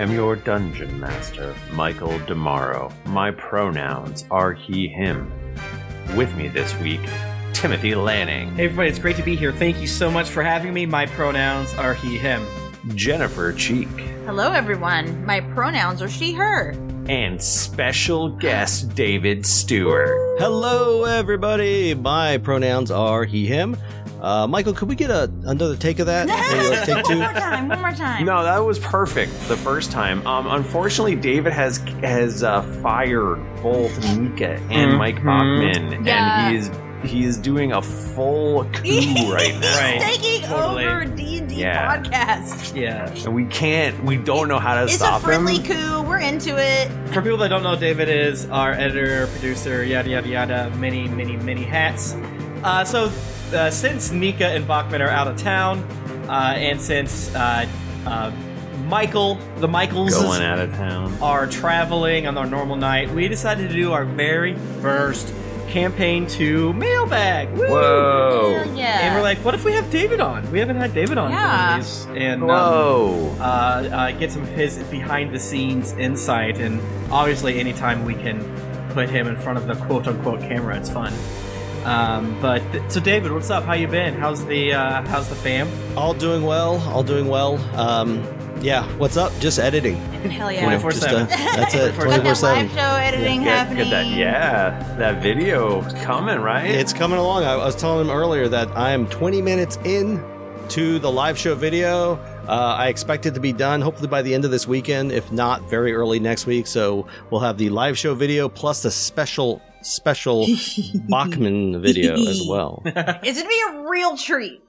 Greetings, adventurers. I am your dungeon master, Michael Demaro. My pronouns are he, him. With me this week, Timothy Lanning, Hey everybody, it's great to be here. Thank you so much for having me. My pronouns are he, him. Jennifer Cheek, Hello, everyone. My pronouns are she, her. And special guest David Stewart. Hello, everybody. My pronouns are he, him. Uh, Michael, could we get a another take of that? Maybe like take one more time. One more time. No, that was perfect the first time. Um, unfortunately, David has has uh, fired both Nika and Mike Mhm. Bachman, Yeah. and he's he is doing a full coup right now. Right. Taking Totally. over D and D Yeah. podcast. Yeah. And we can't, we don't know how to say it. It's a stop friendly him. coup. We're into it. For people that don't know, David is our editor, producer, yada yada yada, many many many hats. Uh, so uh, since Nika and Bachman are out of town, uh, and since uh, uh, Michael, the Michaels, Going out of town. are traveling on our normal night, we decided to do our very first campaign to mailbag. Woo! Whoa. Hell yeah. And we're like, what if we have David on? We haven't had David on Yeah. for these, and um, Whoa. uh, uh, get some of his behind the scenes insight. And obviously, anytime we can put him in front of the quote unquote camera, it's fun. Um, but so, David, what's up? How you been? How's the uh, how's the fam? All doing well. All doing well. Um, yeah. What's up? Just editing. Hell You yeah. 24/7. uh, that's it. Got Got Twenty four that live seven. show editing Get, happening. get that, yeah, that video coming, right? It's coming along. I, I was telling him earlier that I am 20 minutes in to the live show video. Uh, I expect it to be done hopefully by the end of this weekend, if not very early next week. So we'll have the live show video plus the special special Bachman video as well. It's gonna be a real treat.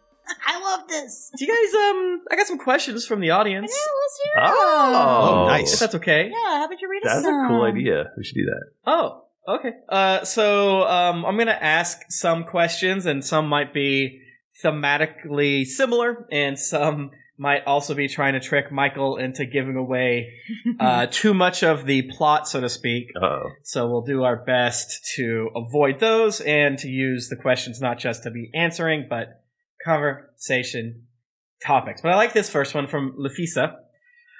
I love this. Do you guys um? I got some questions from the audience. Yeah, audience. let's hear Oh, Oh, nice. If that's okay. Yeah, how about you read us That's a cool idea. We should do that. Oh, okay. Uh, so um, I'm gonna ask some questions, and some might be thematically similar, and some might also be trying to trick Michael into giving away uh, too much of the plot, so to speak. Oh, So we'll do our best to avoid those and to use the questions not just to be answering, but conversation topics. But I like this first one from Lafisa.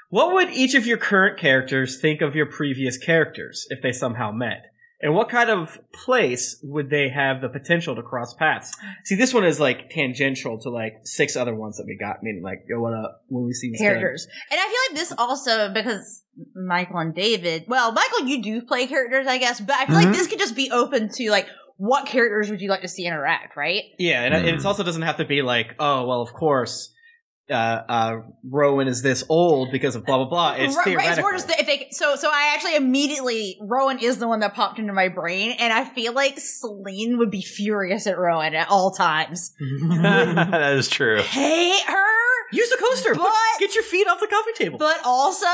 What would each of your current characters think of your previous characters if they somehow met? And what kind of place would they have the potential to cross paths? See, this one is like tangential to like six other ones that we got. Meaning, like, yo, what up when we see guy? characters. And I feel like this also because Michael and David. Well, Michael, you do play characters, I guess, but I feel Mhm. like this could just be open to like what characters would you like to see interact, right? Yeah, and, and it also doesn't have to be like, oh, well, of course, uh, uh, Rowan is this old because of blah blah blah. It's Right, right, theoretical. it's more just that if they so so I actually immediately Rowan is the one that popped into my brain, and I feel like Celine would be furious at Rowan at all times. that is true. Hate her, Use the coaster. But- Get your feet off the coffee table. but also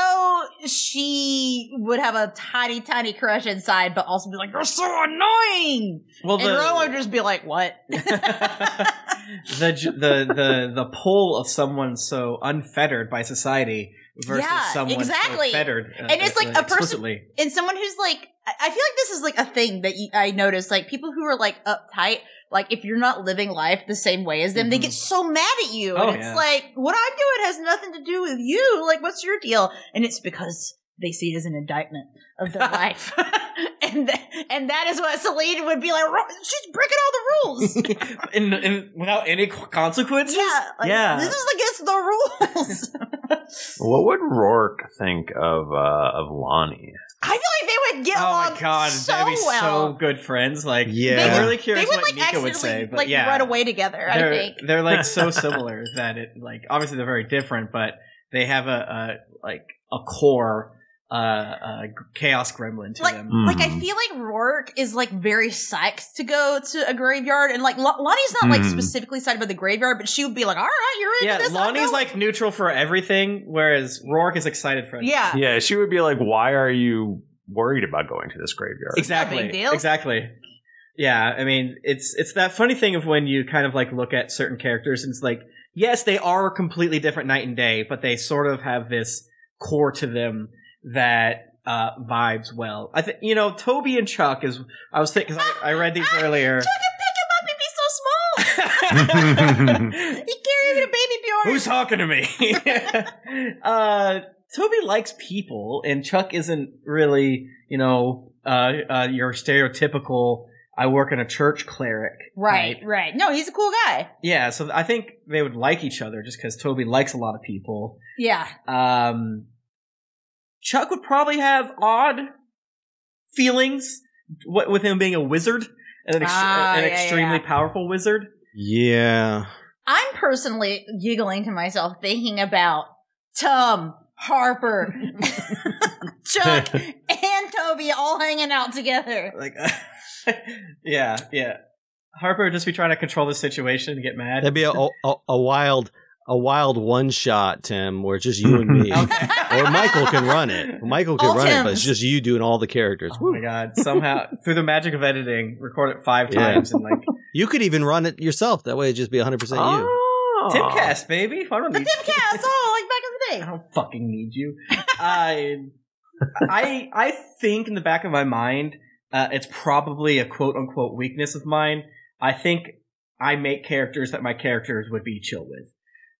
she would have a tiny, tiny crush inside, but also be like, "You're so annoying." well, And Rowan would just be like, "What?" the the the the pull of someone so unfettered by society versus Yeah, someone exactly. so fettered. uh, And it's like uh, a person- and someone who's like I feel like this is like a thing that I notice like people who are like uptight like if you're not living life the same way as them they Mhm. get so mad at you Oh, and it's yeah. like what i'm doing has nothing to do with you like what's your deal and it's because they see it as an indictment of their life and th- and that is what celine would be like she's breaking all the rules and, and without any consequences. yeah like, Yeah. this is against the rules What would Rourke think of uh, of Lonnie? i feel like they would get Oh along my god, so that'd be well so good friends. Like, Yeah. I'm They really they curious would what like Nika would say. But like yeah, run away together they're, think they're like so similar that it like obviously they're very different, but they have a, a like a core uh, uh chaos gremlin to like, them. like I Mhm. feel like Rourke is like very psyched to go to a graveyard, and like Lo- Lonnie's not like Mhm. specifically psyched about the graveyard, but she would be like, "All right, you're into Yeah, this." I'll Lonnie's like neutral for everything, whereas Rourke is excited for it. yeah, Yeah, she would be like, "Why are you worried about going to this graveyard?" exactly, exactly. Yeah, I mean, it's it's that funny thing of when you kind of like look at certain characters, and it's like, yes, they are completely different night and day, but they sort of have this core to them that uh, vibes well. I think you know Toby and Chuck is. I was thinking I, I read these earlier. Chuck and pick him up and be so small. he carried a baby yours. Who's talking to me? uh, Toby likes people, and Chuck isn't really, you know, uh, uh, your stereotypical. I work in a church cleric. right, type. right. No, he's a cool guy. Yeah, so I think they would like each other just because Toby likes a lot of people. Yeah. Um, Chuck would probably have odd feelings what, with him being a wizard, and an, ex- Ah, an yeah, extremely yeah. powerful wizard. Yeah. I'm personally giggling to myself thinking about Tom, Harper, Chuck, and Toby all hanging out together. Like, yeah, yeah. Harper would just be trying to control the situation and get mad. That'd be a, a, a wild a wild one shot, Tim, where it's just you and me. Okay. or Michael can run it. Michael can All run it, but it's just you doing all the characters. Oh my god! Somehow, through the magic of editing, record it five Yeah. times and like You could even run it yourself. That way it'd just be 100% you. Oh. Timcast, baby. I don't The Timcast, oh, like back in the I don't fucking need you. I, I, I think in the back of my mind, uh, it's probably a quote unquote weakness of mine. I think I make characters that my characters would be chill with.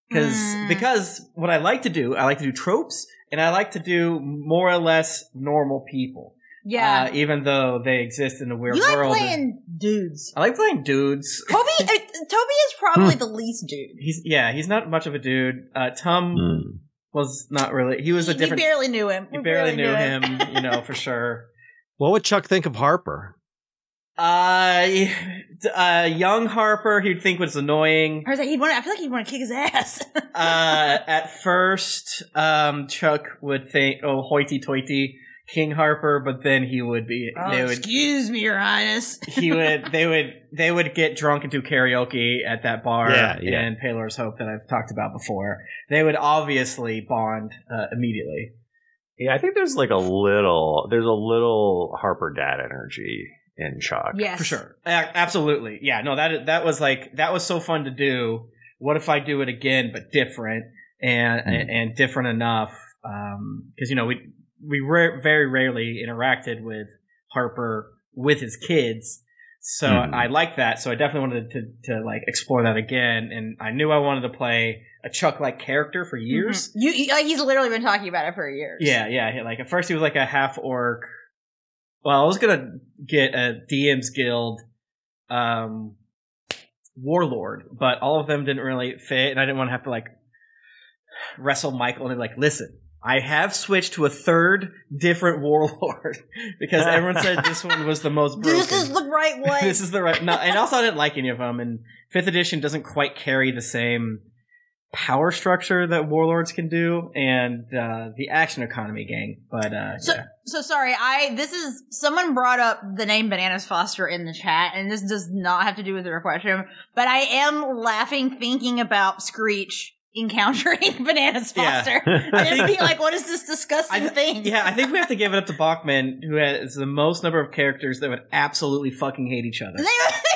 Because Mm. because what I like to do, I like to do tropes, and I like to do more or less normal people. Yeah. Uh, even though they exist in the weird you like world. playing dudes. I like playing dudes. Toby, uh, Toby is probably the least dude. He's yeah, he's not much of a dude. Uh, Tom Hmm. Was not really. He was a different. different. barely knew him. You We barely knew him, you know, for sure. What would Chuck think of Harper? Uh, uh, young Harper, he'd think was annoying. I was like, he'd want. I feel like he'd want to kick his ass. Uh, at first, um, Chuck would think, "Oh, hoity-toity, King Harper," but then he would be. Oh, they would. excuse me, Your Highness. He would. They would. They would get drunk and do karaoke at that bar Yeah, yeah. in Paylor's Hope that I've talked about before. They would obviously bond uh, immediately. Yeah, I think there's like a little, there's a little Harper dad energy in Chuck. Yes, For sure. A- absolutely. Yeah, no, that that was like that was so fun to do. What if I do it again but different and Hmm. and, and different enough um cuz you know, we we ra- very rarely interacted with Harper with his kids. So Mhm. I like that. So I definitely wanted to to like explore that again and I knew I wanted to play a Chuck like character for years. Mhm. You, you- like, he's literally been talking about it for years. Yeah, yeah. Like at first he was like a half orc. Well, I was gonna get a DM's Guild um warlord, but all of them didn't really fit, and I didn't want to have to like wrestle Michael and be like, listen. I have switched to a third different warlord because everyone said this one was the most broken. This is the right one. this is the right. No, and also I didn't like any of them. And fifth edition doesn't quite carry the same power structure that warlords can do, and uh, the action economy gang. But uh, So, yeah. so sorry. I this is someone brought up the name Bananas Foster in the chat, and this does not have to do with the question, but I am laughing thinking about Screech encountering Bananas Yeah. Foster. I and think- be like, what is this disgusting I- thing? yeah, I think we have to give it up to Bachman, who has the most number of characters that would absolutely fucking hate each other.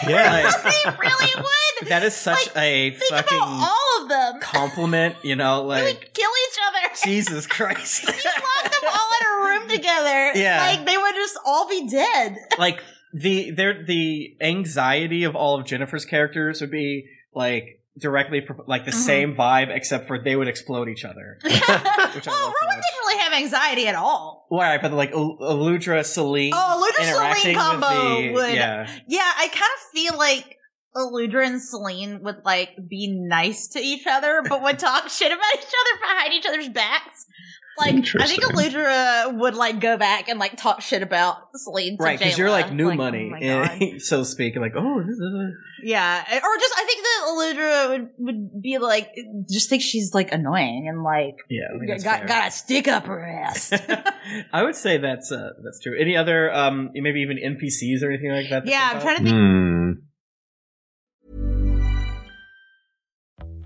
They, they Yeah. really, they really would. That is such Like, a Think fucking about all of them. compliment, you know, they would like kill each other. Jesus Christ. you lock them all in a room together. Yeah. Like they would just all be dead. like the their the anxiety of all of Jennifer's characters would be like directly like the Mhm. same vibe except for they would explode each other. well, so Rowan didn't really have anxiety at all. Why? But like El- Eludra, Celine, Oh, Eludra Celine combo the would- yeah. Yeah, I kind of feel like Eludra and Celine would like be nice to each other, but would talk shit about each other behind each other's backs. Like, I think Interesting. Eludra would like go back and like talk shit about Celine, Right, because you're like new oh money, my God. eh, so to speak. Like, oh, this is Yeah, or just I think that Eludra would would be like, just think she's like annoying and like yeah, I think got fair. got a stick up her ass. I would say that's uh, that's true. Any other, um, maybe even NPCs or anything like that? yeah, I'm trying to think. Hmm.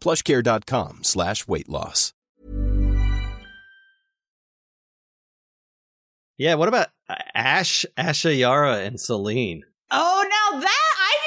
plushcare.com slash weight loss. Yeah, what about Ash, Ashayara, and Celine? Oh, now that I feel like they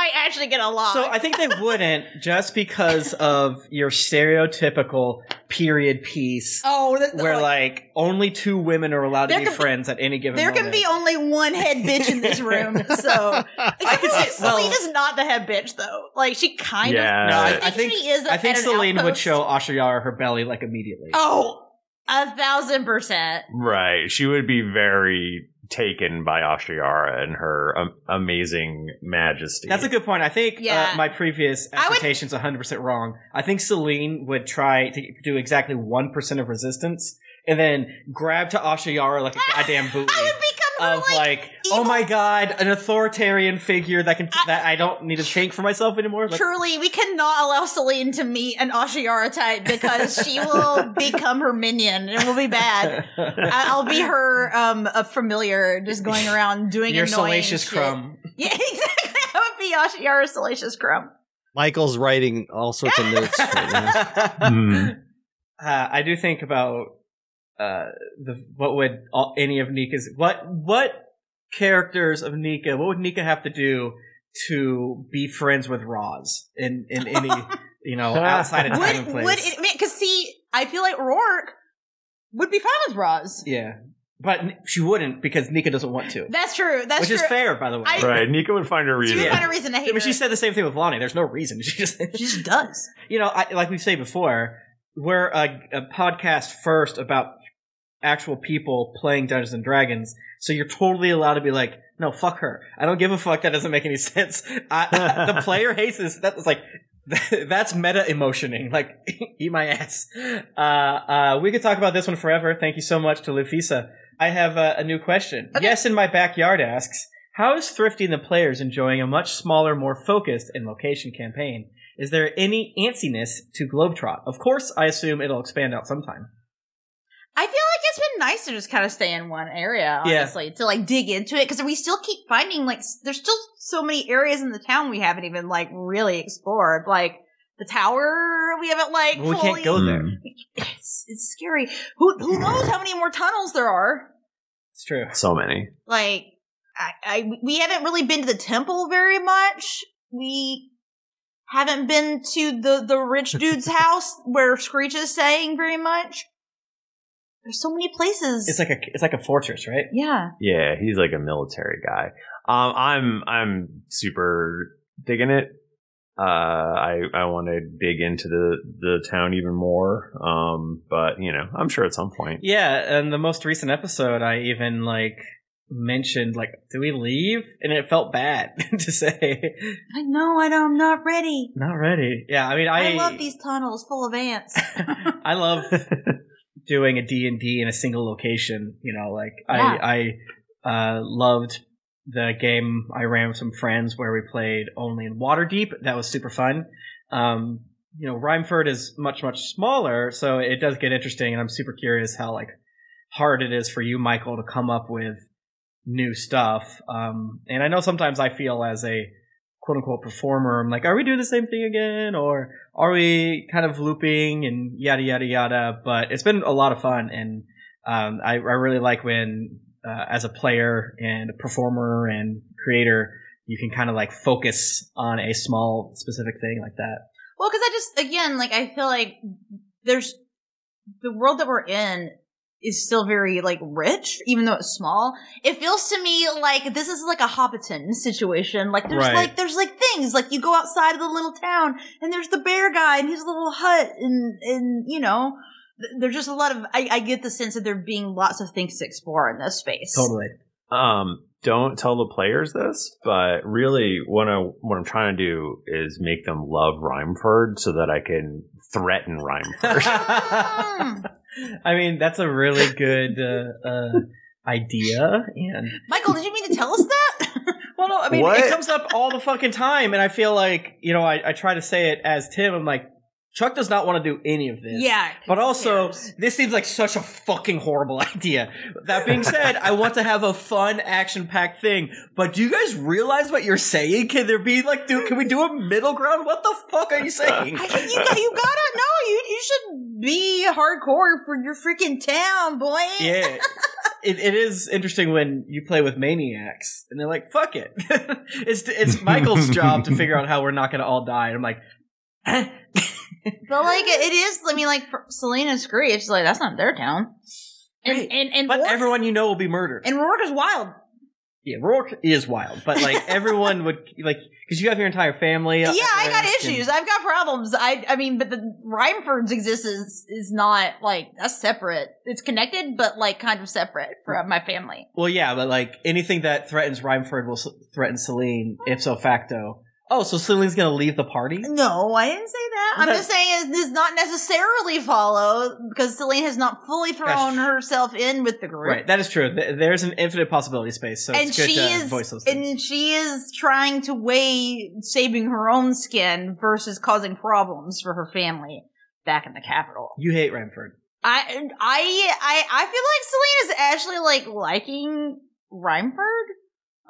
might actually get along. So I think they wouldn't just because of your stereotypical period piece oh, th- where like only two women are allowed to be can be- friends at any given time. there moment. can be only one head bitch in this room. So I could see- Selena's not the head bitch though. Like she kind Yeah. of. No, I, I I think she is I think at Celine would outpost. show Ashayara her belly like immediately. Oh, a thousand percent. Right. She would be very taken by Ashayara and her um, amazing majesty. That's a good point. I think Yeah. uh, my previous I would- 100% wrong. I think Celine would try to do exactly 1% of resistance and then grab to Ashayara like a goddamn buoy. I would become her of like, like, oh my god, an authoritarian figure that can that I don't need to think for myself anymore. Like, Truly, we cannot allow Celine to meet an Ashayara type because she will become her minion and it will be bad. I- I'll be her um a familiar, just going around doing Your annoying salacious shit. crumb. Yeah, exactly. I would be Ashayara's salacious crumb. Michael's writing all sorts of notes right now. Hmm. uh, I do think about uh, the what would all, any of Nika's what what characters of Nika what would Nika have to do to be friends with Roz in in any you know outside of time and place? would it? Because see, I feel like Rourke would be fine with Roz. yeah, but she wouldn't because Nika doesn't want to, That's true. That's which true. is fair, by the way. I- right. Nika would find a She reason. would find a reason to hate I mean, her. she said the same thing with Lonnie. There's no reason. She just she just does. you know, I, like we say before, we're a, a podcast first about actual people playing Dungeons and Dragons, so you're totally allowed to be like, no, fuck her. I don't give a fuck. That doesn't make any sense. I, the player hates this. That's like. That's meta emotioning. Like, eat my ass. Uh, uh, we could talk about this one forever. Thank you so much to Lufisa. I have a, a new question. Yes, in my backyard asks, how is Thrifty and the players enjoying a much smaller, more focused and location campaign? Is there any antsiness to Globetrot? Of course, I assume it'll expand out sometime. I feel it's been nice to just kind of stay in one area, Yeah. honestly, to like dig into it because we still keep finding like there's still so many areas in the town we haven't even like really explored. Like the tower, we haven't like Well, we fully. can't go there. Hmm. It's, it's scary. Who who knows how many more tunnels there are? It's true. So many. Like I, I we haven't really been to the temple very much. We haven't been to the the rich dude's house where Screech is staying very much. There's so many places. It's like a it's like a fortress, right? yeah. Yeah, he's like a military guy. Um, I'm I'm super digging it. Uh, I I want to dig into the the town even more. Um, but you know, I'm sure at some point. Yeah, and the most recent episode, I even like mentioned like, do we leave? And it felt bad to say, I know. I know. I'm not ready. not ready. Yeah, I mean, I I, love these tunnels full of ants. I love doing a D and D in a single location. You know, like Yeah. I I uh, loved the game I ran with some friends where we played only in Waterdeep. That was super fun. Um, you know, Rhymeford is much much smaller, so it does get interesting, and I'm super curious how like hard it is for you, Michael, to come up with new stuff. Um, and I know sometimes I feel as a quote unquote performer, I'm like, are we doing the same thing again, or are we kind of looping and yada yada yada? But it's been a lot of fun, and um, I, I really like when, uh, as a player and a performer and creator, you can kind of like focus on a small specific thing like that. Well, because I just again, like I feel like there's the world that we're in is still very like rich, even though it's small. It feels to me like this is like a Hobbiton situation. Like there's Right. like there's like things like you go outside of the little town and there's the bear guy and his little hut and and you know there's just a lot of I, I get the sense that there being lots of things to explore in this space. Totally. Um, don't tell the players this, but really, what I what I'm trying to do is make them love Rhymeford so that I can threaten Rhymeford. I mean, that's a really good uh, uh, idea, and Michael, did you mean to tell us that? well, no, I mean, What? it comes up all the fucking time, and I feel like you know, I, I try to say it as Tim. I'm like, Chuck does not want to do any of this. yeah, But also, cares? this seems like such a fucking horrible idea. That being said, I want to have a fun, action-packed thing. But do you guys realize what you're saying? Can there be like, do can we do a middle ground? What the fuck are you saying? I think you got, you gotta know you you should be hardcore for your freaking town, boy. yeah. It, it is interesting when you play with maniacs and they're like, fuck it. it's, it's Michael's job to figure out how we're not going to all die. And I'm like, But like it it is. I mean, like for Selena's Screech. It's like that's not their town. And Right. and and but Rourke, everyone you know will be murdered. and Rourke is wild. yeah, Rourke is wild, but like everyone would, like, because you have your entire family. Yeah, I got risk and- issues. I've got problems. I I mean, but the Rhymeford's existence is not like that's separate. It's connected, but like kind of separate from my family. Well, yeah, but like anything that threatens Rhymeford will threaten Celine ipso facto. Oh, so Celine's gonna leave the party? No, I didn't say that. I'm just saying it does not necessarily follow because Celine has not fully thrown Gosh. herself in with the group. Right, that is true. Th- There's an infinite possibility space, so and it's good she to is voice those things. and she is trying to weigh saving her own skin versus causing problems for her family back in the capital. you hate Rhymeford. I I I I feel like Celine is actually like liking Rhymeford.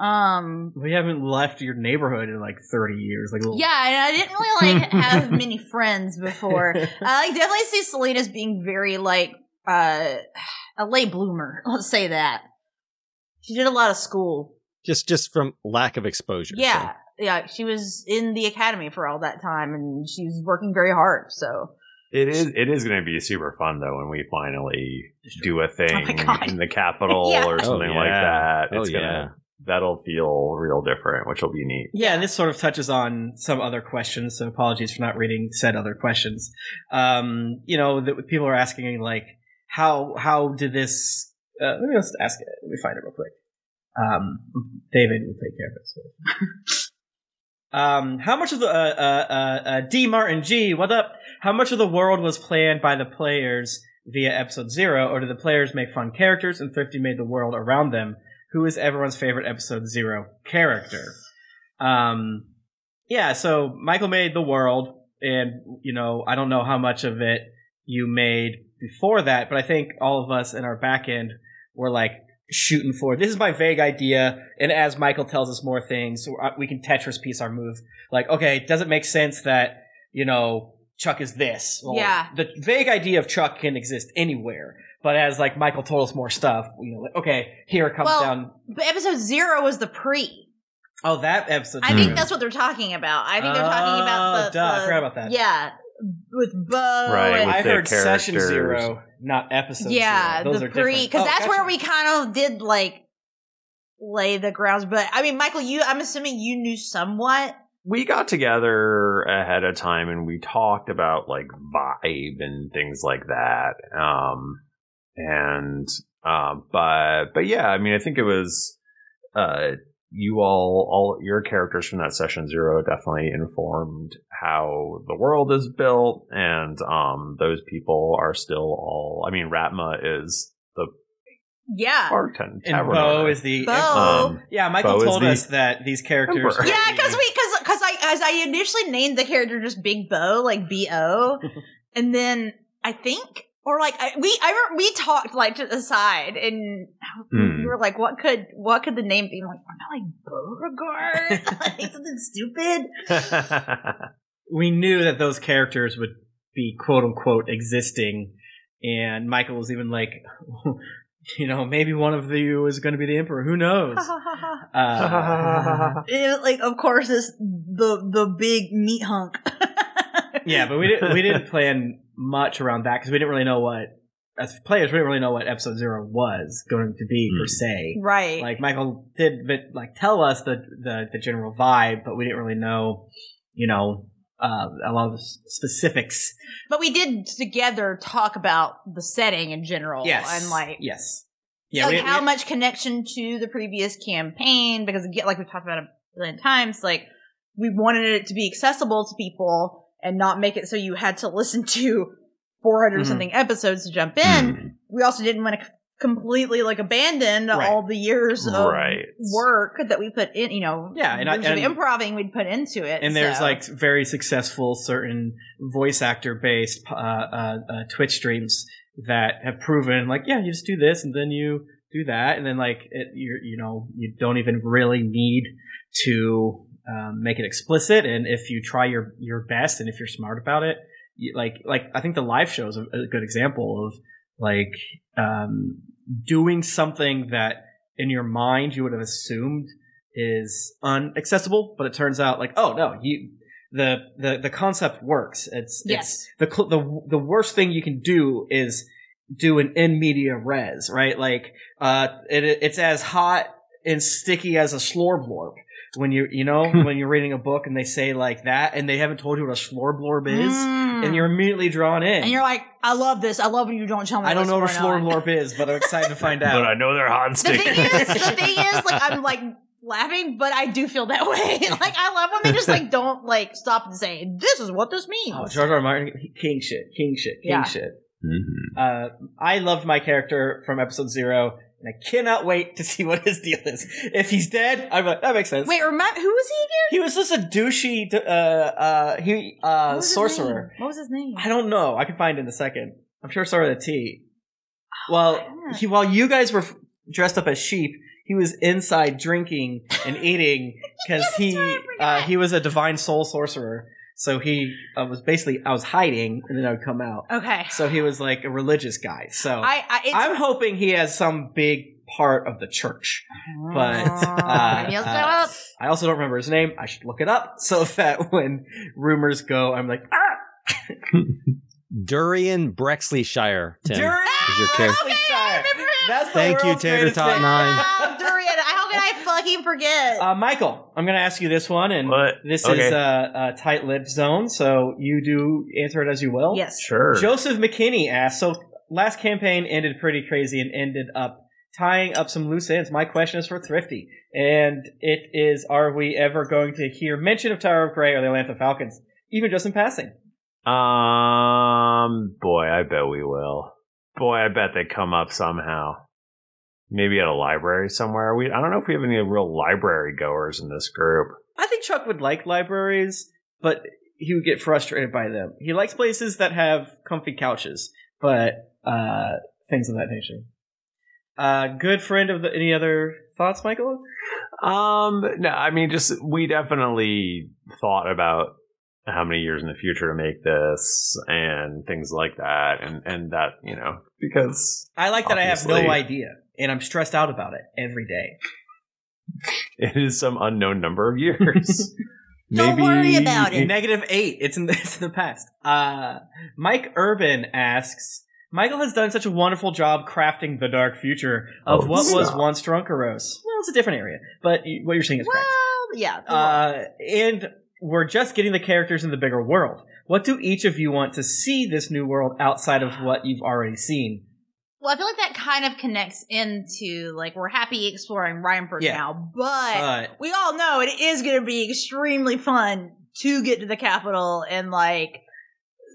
Um We haven't left your neighborhood in like 30 years. Like, little- yeah, and I didn't really like have many friends before. I like definitely see Celine as being very like uh a late bloomer. Let's say that. She did a lot of school. Just just from lack of exposure. so. Yeah, yeah. She was in the academy for all that time, and she was working very hard. So It is. It is going to be super fun though when we finally do a thing Oh in the capital Yeah. or Oh, something like that. Oh, It's yeah. gonna that'll feel real different, which will be neat. Yeah, and this sort of touches on some other questions, so apologies for not reading said other questions. Um, you know, that people are asking like, how how did this? Uh, let me just ask it. Let me find it real quick. Um, David will take care of it. um, how much of the uh, uh, uh, uh, D Martin G? What up? How much of the world was planned by the players via episode zero, or did the players make fun characters and Thrifty made the world around them? Who is everyone's favorite episode zero character? Um, yeah, so Michael made the world, and you know, I don't know how much of it you made before that, but I think all of us in our back end were like shooting for this is my vague idea, and as Michael tells us more things, we can Tetris piece our move. Like, okay, does it make sense that you know Chuck is this? Well, Yeah. the vague idea of Chuck can exist anywhere. But as like Michael told us more stuff, you know, like, okay, here it comes Well, down. but episode zero was the pre. Oh, that episode. I think that's what they're talking about. I think they're talking about Oh, the. duh, I forgot about that. Yeah, with Bo. Right, with I the heard session zero, not episode yeah, zero. Those the are pre because Oh, that's gotcha. where we kind of did like lay the grounds. But I mean, Michael, you I'm assuming you knew somewhat. We got together ahead of time and we talked about like vibe and things like that um and um but but yeah i mean i think it was uh you all all your characters from that session zero definitely informed how the world is built and um those people are still all i mean ratma is the Yeah, bartender and tavern Bo is the Bo. Um, yeah. Michael Bo is told the us that these characters. emperor. yeah, because we I initially named the character just Big Bo, like B O, and then I think, or like I, we, I remember we talked like to the side, and Hmm. we were like, "What could, what could the name be?" I'm like, "Not like Beauregard, like something stupid." we knew that those characters would be quote unquote existing, and Michael was even like, you know, maybe one of you is going to be the emperor. Who knows? Uh, It like, of course, this the the big meat hunk. yeah, but we didn't we didn't plan much around that because we didn't really know what as players we didn't really know what episode zero was going to be per se. right. Like Michael did, but like tell us the, the the general vibe, but we didn't really know, you know, uh, a lot of the specifics. but we did together talk about the setting in general, Yes. and like yes, yeah, like we- how we- much connection to the previous campaign because again, like we've talked about a billion times like we wanted it to be accessible to people and not make it so you had to listen to 400 Mhm. something episodes to jump in Mm. we also didn't want to completely like abandoned Right. all the years of Right. work that we put in you know Yeah, and I- and- improving we'd put into it and there's like very successful certain voice actor based uh, uh, uh, Twitch streams that have proven like yeah you just do this and then you do that and then like it, you you know you don't even really need to um, make it explicit and if you try your your best and if you're smart about it you, like like I think the live show is a, a good example of like um, doing something that in your mind you would have assumed is unaccessible, but it turns out like, oh no, you the the the concept works. It's Yes. it's the the the worst thing you can do is do an in media res, right? Like uh it, it's as hot and sticky as a slorb slorblorb. When you you know when you're reading a book and they say like that and they haven't told you what a slorblorb is Mm. and you're immediately drawn in. and you're like i love this i love when you don't tell me I don't know what what's a slorblorb is, but I'm excited to find out But. I know they're hot and the sticky. thing is, the thing is, like I'm like laughing, but I do feel that way. like I love when they just like don't like stop and say, "This is what this means." Oh, George R. R. Martin, king shit, king shit, king Yeah. shit. Mhm. Uh, I loved my character from episode zero, and I cannot wait to see what his deal is. If he's dead, I'm like, that makes sense. Wait, remember who was he again? he was just a douchey, uh, uh, he, uh, sorcerer. What was his name? I don't know. I can find it in a second. I'm sure it started with a T. Well, Yeah. he, while you guys were f- dressed up as sheep, he was inside drinking and eating because he uh, he was a divine soul sorcerer. So he uh, was basically I was hiding and then I would come out. Okay. So he was like a religious guy. So I, I it's, I'm hoping he has some big part of the church. But uh, Maybe he'll show uh, up. I also don't remember his name. I should look it up so that when rumors go, I'm like, ah, Durian Brexleyshire. Tim, Durian is your character. Brexleyshire. remember him. That's the Thank you, world's Tater Tot. Nine. Ah, Durian. How can I fucking forget? Uh, Michael, I'm going to ask you this one, and What? this Okay. is a, a tight-lipped zone, so you do answer it as you will. yes. Sure. Joseph McKinney asked, so last campaign ended pretty crazy and ended up tying up some loose ends. My question is for Thrifty, and it is, are we ever going to hear mention of Tower of Grey or the Atlanta Falcons, even just in passing? Um, boy, I bet we will. Boy, I bet they come up somehow. Maybe at a library somewhere. We I don't know if we have any real library goers in this group. I think Chuck would like libraries, but he would get frustrated by them. He likes places that have comfy couches, but uh, things of that nature. Uh, good friend of the. Any other thoughts, Michael? Um, no, I mean, just we definitely thought about how many years in the future to make this and things like that, and and that you know because I like that I have no idea, and I'm stressed out about it every day. it is some unknown number of years. Don't worry about it. Negative eight. It's in the, it's in the past. Uh, Mike Urban asks. Michael has done such a wonderful job crafting the dark future of Oh, what was stop. once Drunkeros. Well, it's a different area, but what you're saying is correct. Well, yeah. Uh, and we're just getting the characters in the bigger world. What do each of you want to see this new world outside of what you've already seen? Well, I feel like that kind of connects into like we're happy exploring Rhymeford Yeah. now, but But we all know it is going to be extremely fun to get to the capital and like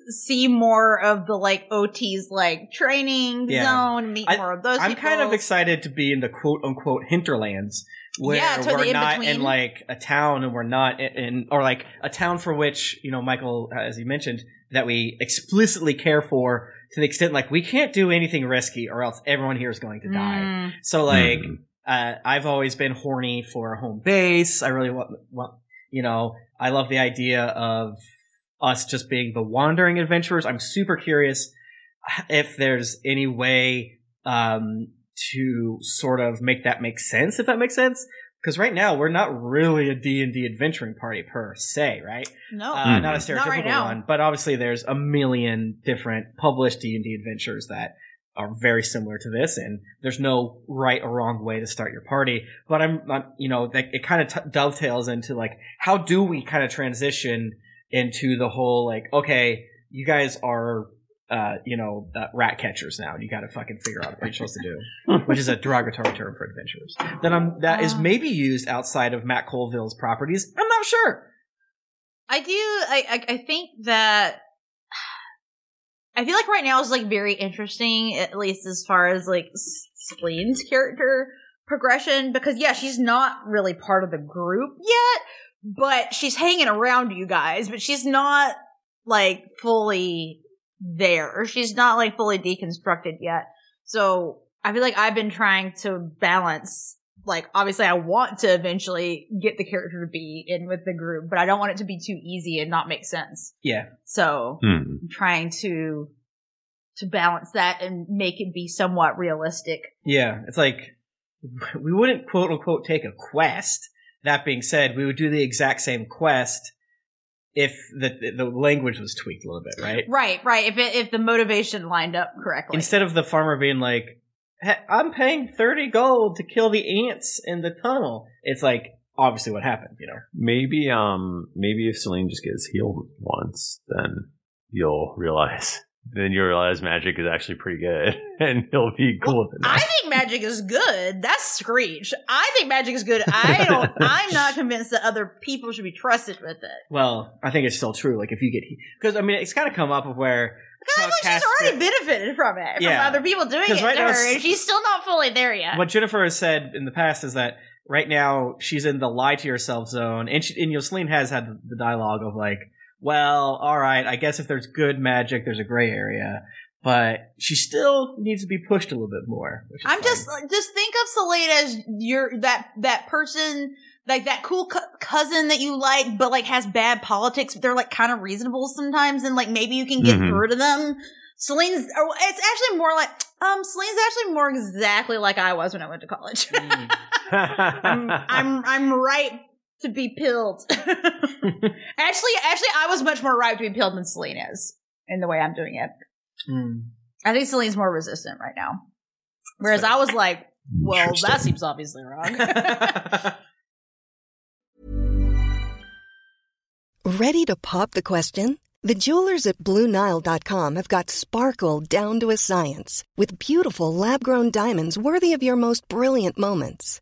see more of the like OT's like training Yeah. zone, meet I- more of those. I'm kind of excited to be in the quote unquote hinterlands where Yeah, the we're not in like a town and we're not in, in or like a town for which you know Michael, uh, as you mentioned, that we explicitly care for to the extent like we can't do anything risky or else everyone here is going to die. Mm. So like, Hmm. uh, I've always been horny for a home base. I really want, want, you know, I love the idea of us just being the wandering adventurers. I'm super curious if there's any way, um, to sort of make that make sense, if that makes sense. Because right now we're not really a D&D adventuring party per se, right? No, Uh, Hmm. not a Not stereotypical right one, but obviously there's a million different published D&D adventures that are very similar to this, and there's no right or wrong way to start your party. But I'm, I'm you know, that it kind of t- dovetails into like how do we kind of transition into the whole like, okay, you guys are, uh, you know, uh, rat catchers now, you got to fucking figure out what you're supposed to do, which is a derogatory term for adventurers. That I'm that is Ah. maybe used outside of Matt Colville's properties. I'm not sure. I do. I, I I think that I feel like right now is like very interesting, at least as far as like Spleen's character progression, because yeah, she's not really part of the group yet, but she's hanging around you guys, but she's not like fully there. She's not like fully deconstructed yet. So I feel like I've been trying to balance like obviously I want to eventually get the character to be in with the group, but I don't want it to be too easy and not make sense. Yeah. So Hmm. I'm trying to to balance that and make it be somewhat realistic. Yeah, it's like we wouldn't quote unquote take a quest. That being said, we would do the exact same quest if the the language was tweaked a little bit, right? Right, right. If it, if the motivation lined up correctly. Instead of the farmer being like, "Hey, "I'm paying thirty gold to kill the ants in the tunnel," it's like obviously what happened, you know. Maybe um maybe if Celine just gets healed once, then you'll realize then you'll realize magic is actually pretty good and you'll be cool with it. I think magic is good. That's Screech. I think magic is good. I don't. I'm not convinced that other people should be trusted with it. Well, I think it's still true. Like if you get because I mean it's kind of come up of where Because I like has she's already to- benefited from it, Yeah. from other people doing it right to now her, and she's still not fully there yet. what Jennifer has said in the past is that right now she's in the lie to yourself zone, and she, and you know, Celine has had the dialogue of like, well, all right, I guess if there's good magic, there's a gray area, but she still needs to be pushed a little bit more. I'm fine. just just think of Selena as your that that person like that cool co- cousin that you like, but like has bad politics. But they're like kind of reasonable sometimes, and like maybe you can get Mhm. through to them. Celine's or it's actually more like um Celine's actually more exactly like I was when I went to college. Mm. I'm I'm I'm ripe to be pilled. actually, actually, I was much more ripe to be pilled than Celine is in the way I'm doing it. Mm. I think Celine's more resistant right now, whereas I was like, well, that seems obviously wrong. Ready to pop the question? The jewelers at BlueNile.com have got sparkle down to a science with beautiful lab grown diamonds worthy of your most brilliant moments.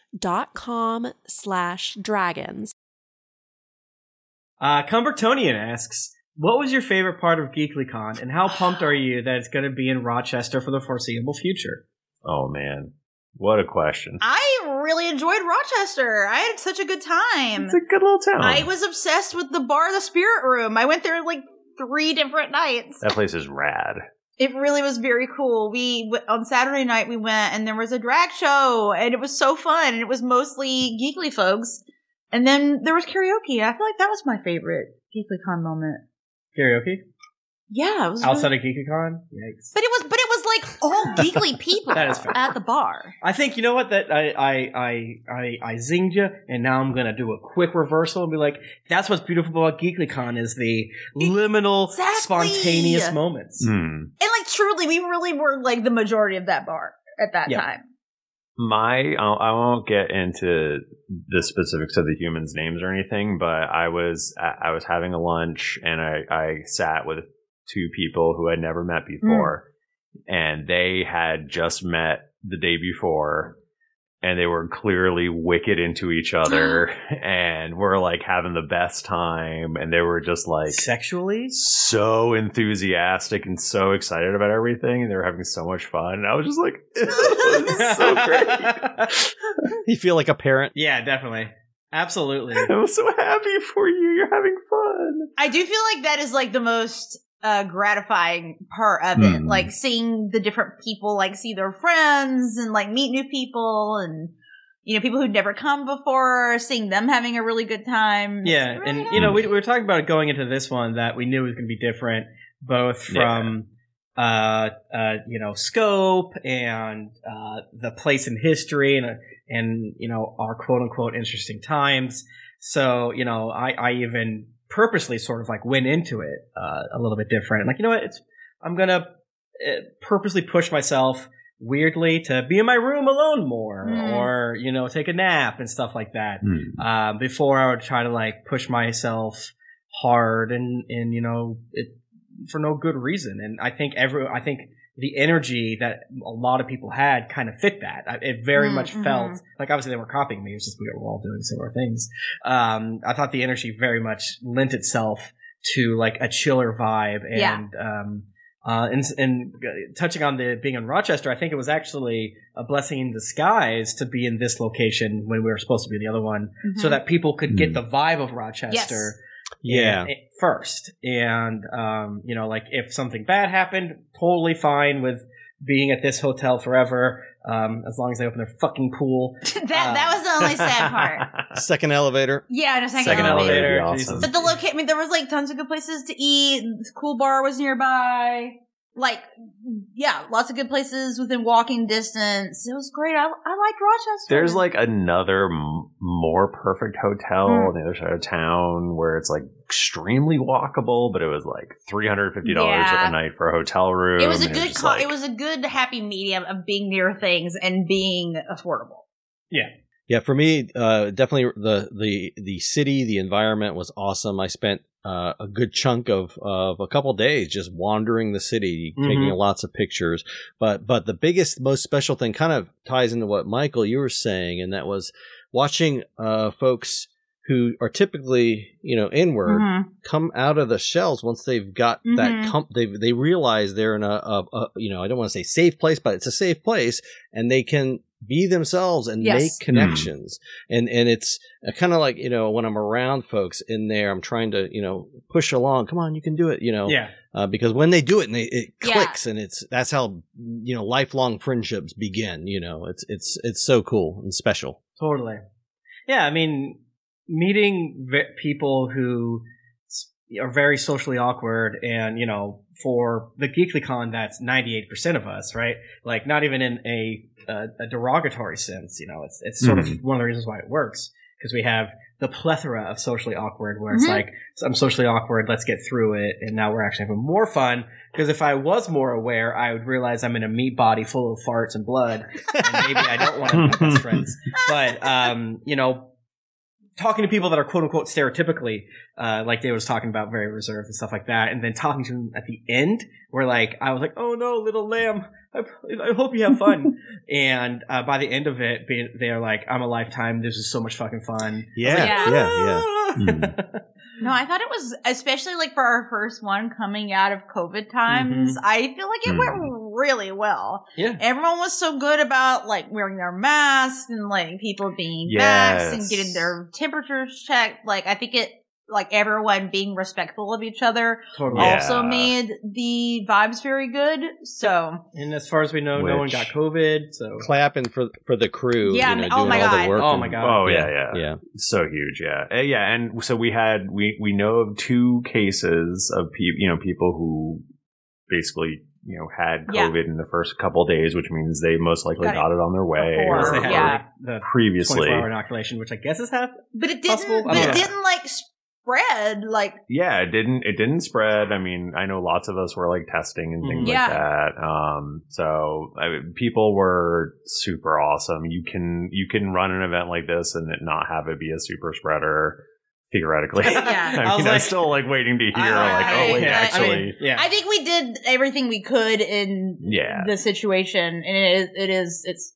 slash dragons. Uh, Cumbertonian asks, what was your favorite part of GeeklyCon, and how pumped are you that it's going to be in Rochester for the foreseeable future? Oh man, what a question! I really enjoyed Rochester. I had such a good time. It's a good little town. I was obsessed with the bar, the Spirit Room. I went there like three different nights. that place is rad. It really was very cool. We on Saturday night we went and there was a drag show and it was so fun. And it was mostly geekly folks. And then there was karaoke. I feel like that was my favorite GeeklyCon moment. Karaoke? Yeah, it was Outside really- of GeeklyCon? Yikes. but it was but it was like all geekly people That is fair. at the bar. I think you know what that I I I I, I zinged you, and now I'm gonna do a quick reversal and be like, that's what's beautiful about GeeklyCon is the liminal, Exactly. spontaneous moments. Hmm. And like truly, we really were like the majority of that bar at that Yeah. time. My, I'll- I won't get into the specifics of the humans' names or anything, but I was I was having a lunch and I, I sat with two people who I'd never met before, and they had just met the day before, and they were clearly wicked into each other, and were like having the best time, and they were just like Sexually? so enthusiastic and so excited about everything, and they were having so much fun, and I was just like, this is so great. You feel like a parent. yeah, definitely. Absolutely. I'm so happy for you. You're having fun. I do feel like that is like the most uh, gratifying part of it. Hmm. Like seeing the different people, like see their friends and like meet new people and, you know, people who'd never come before, seeing them having a really good time. Yeah, and you know, we, we were talking about going into this one that we knew was going to be different, both from uh, uh, you know, scope and uh, the place in history and and you know our quote unquote interesting times. So you know, I I even purposely sort of like went into it uh, a little bit different. Like you know what, it's I'm gonna uh, purposely push myself weirdly to be in my room alone more Mm. or you know take a nap and stuff like that Hmm. uh, before I would try to like push myself hard and and you know it for no good reason. And I think every I think the energy that a lot of people had kind of fit that. It very Mm, much mhm. felt like obviously they were copying me. It's just we were all doing similar things. Um, I thought the energy very much lent itself to like a chiller vibe and Yeah. um, uh, and, and uh, touching on the being in Rochester, I think it was actually a blessing in disguise to be in this location when we were supposed to be in the other one, so Mhm. that people could get Mm. the vibe of Rochester Yeah. and- first. And um, you know, like if something bad happened, totally fine with being at this hotel forever, um, as long as they open their fucking pool. that that was the only sad part. Second elevator. Yeah, in a second, Second elevator. elevator. Awesome. But the location, I mean, there was like tons of good places to eat. The cool bar was nearby. Like, yeah, lots of good places within walking distance. It was great. I, I liked Rochester. There's like another m- more perfect hotel Hmm. on the other side of town where it's like extremely walkable, but it was like three hundred fifty dollars Yeah. a night for a hotel room. it was a and good. just co- like- it was a good happy medium of being near things and being affordable. Yeah. Yeah, for me, uh, definitely the the the city, the environment was awesome. I spent uh, a good chunk of of a couple days just wandering the city, taking Mhm. lots of pictures. But but the biggest, most special thing kind of ties into what Michael you were saying, and that was watching uh, folks who are typically you know inward Mhm. come out of the shells once they've got Mhm. that com- they they realize they're in a, a, a you know I don't want to say safe place but it's a safe place and they can be themselves and Yes. make connections and and it's kind of like you know when I'm around folks in there I'm trying to you know push along come on you can do it you know Yeah. uh, because when they do it and they, it Yeah. clicks and it's that's how you know lifelong friendships begin you know it's it's it's so cool and special Totally. Yeah, I mean, meeting ve- people who s- are very socially awkward, and you know, for the GeeklyCon, that's ninety eight percent of us, right? Like, not even in a a, a derogatory sense. You know, it's it's sort of one of the reasons why it works because we have the plethora of socially awkward, where it's Mhm. like I'm socially awkward, let's get through it, and now we're actually having more fun. Because if I was more aware, I would realize I'm in a meat body full of farts and blood, and maybe I don't want to be best friends. But um, you know, talking to people that are quote unquote stereotypically, uh, like Dave was talking about, very reserved and stuff like that, and then talking to them at the end, where like I was like, "Oh no, little lamb, I, I hope you have fun." and uh, by the end of it, they're like, "I'm a lifetime. This is so much fucking fun." yeah Yeah. yeah yeah yeah. No, I thought it was especially like for our first one coming out of COVID times. Mhm. I feel like it Mhm. went really well. yeah. Everyone was so good about like wearing their masks and like people being Yes. vaxxed and getting their temperatures checked. Like I think it like everyone being respectful of each other Totally. Yeah. also made the vibes very good. So And as far as we know, no one got COVID. So clapping for for the crew Yeah, you know, oh my God. Oh and- my God. Oh yeah, yeah, yeah so huge, yeah, Uh, yeah. And so we had we we know of two cases of people, you know, people who basically you know had Yeah. COVID in the first couple days, which means they most likely Got it got it on their way before. or, they had Yeah. like, the previously. 24 hour inoculation, which I guess is half. but it didn't Possible? But don't it know. didn't like spread like Yeah, it didn't it didn't spread. I mean, I know lots of us were like testing and things. Yeah. like that. Um, so I mean, people were super awesome. You can you can run an event like this and it not have it be a super spreader theoretically. Yeah. I, I mean, was I'm still like waiting to hear I- like, oh wait, I- I actually, mean, yeah. I think we did everything we could in yeah. the situation and it is it is it's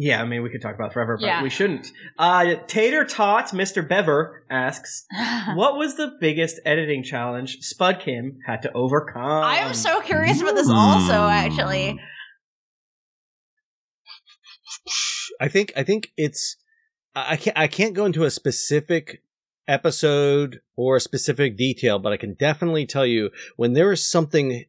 Yeah, I mean, we could talk about it forever, but Yeah. we shouldn't. Uh, Tater Tot, Mr. Bever asks, what was the biggest editing challenge Spud Kim had to overcome? I am so curious about this also Hmm. actually. I think I think it's I I can't I can't go into a specific episode or a specific detail, but I can definitely tell you when there is something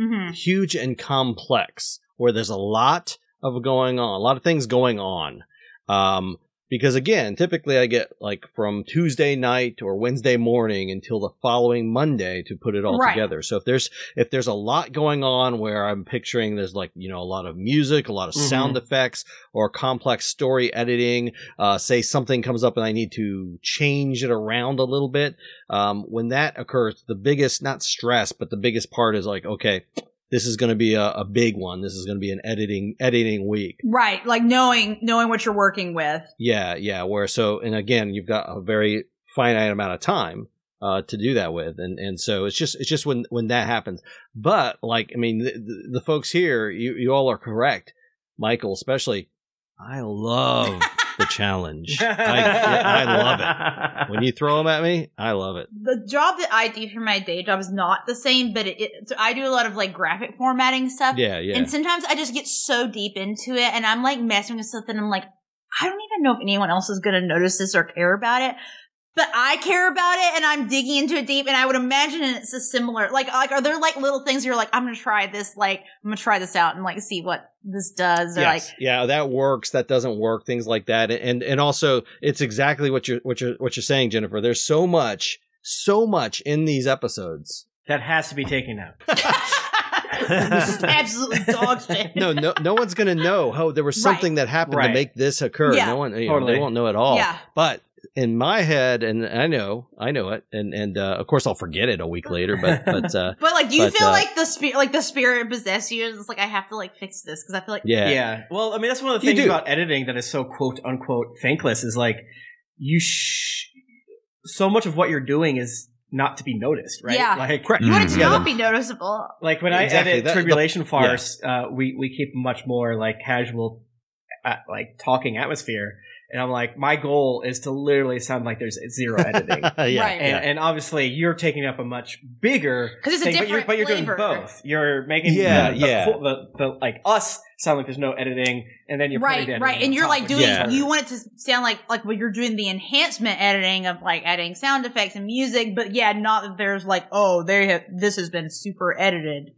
Mm-hmm. huge and complex where there's a lot of going on, a lot of things going on. Um, because again, typically I get like from Tuesday night or Wednesday morning until the following Monday to put it all Right. together. So if there's if there's a lot going on where I'm picturing there's like you know a lot of music, a lot of sound effects, or complex story editing, uh, say something comes up and I need to change it around a little bit. Um, when that occurs, the biggest not stress, but the biggest part is like okay. This is going to be a, a big one. This is going to be an editing editing week. Right, like knowing knowing what you're working with. Yeah, yeah. Where so, and again, you've got a very finite amount of time uh, to do that with, and and so it's just it's just when when that happens. But like, I mean, the, the, the folks here, you you all are correct, Michael, especially. I love the challenge. I, I love it when you throw them at me. I love it. The job that I do for my day job is not the same, but it, it so I do a lot of like graphic formatting stuff. Yeah, yeah. And sometimes I just get so deep into it, and I'm like messing with stuff, and I'm like, I don't even know if anyone else is going to notice this or care about it. But I care about it, and I'm digging into it deep, and I would imagine it's a similar. Like, like, are there like little things you're like, I'm gonna try this, like, I'm gonna try this out and like see what this does, or Yes. like, yeah, that works. That doesn't work. Things like that, and and also it's exactly what you're what you're what you're saying, Jennifer. There's so much, so much in these episodes. That has to be taken out. this is absolutely dog shit. no, no, no one's gonna know. Oh, there was Right. something that happened to make this occur. Yeah. No one, you know, Totally. they won't know at all. Yeah. But in my head, and I know, I know it, and and uh, of course I'll forget it a week later. But but uh, But like, do you But, feel uh, like the spirit, like the spirit possess you? And It's like I have to like fix this because I feel like yeah, Yeah. Well, I mean, that's one of the You things do. about editing that is so quote unquote thankless is like you sh- so much of what you're doing is not to be noticed, right? Yeah. Like, Correct. you want it to Yeah, not be noticeable. like when Exactly. I edit That- the- Tribulation Farce, uh, we we keep much more like casual, uh, like talking atmosphere, and I'm like, my goal is to literally sound like there's zero editing. yeah, Right. And, yeah. and obviously, you're taking up a much bigger 'Cause it's a thing, but you're, but you're doing both. You're making Yeah, the, the, yeah. whole- the, the like us sound like there's no editing, and then you're Right, the right, and you're like doing. Yeah. You want it to sound like like when you're doing the enhancement editing of like adding sound effects and music, but yeah, not that there's like, oh, they have this has been super edited.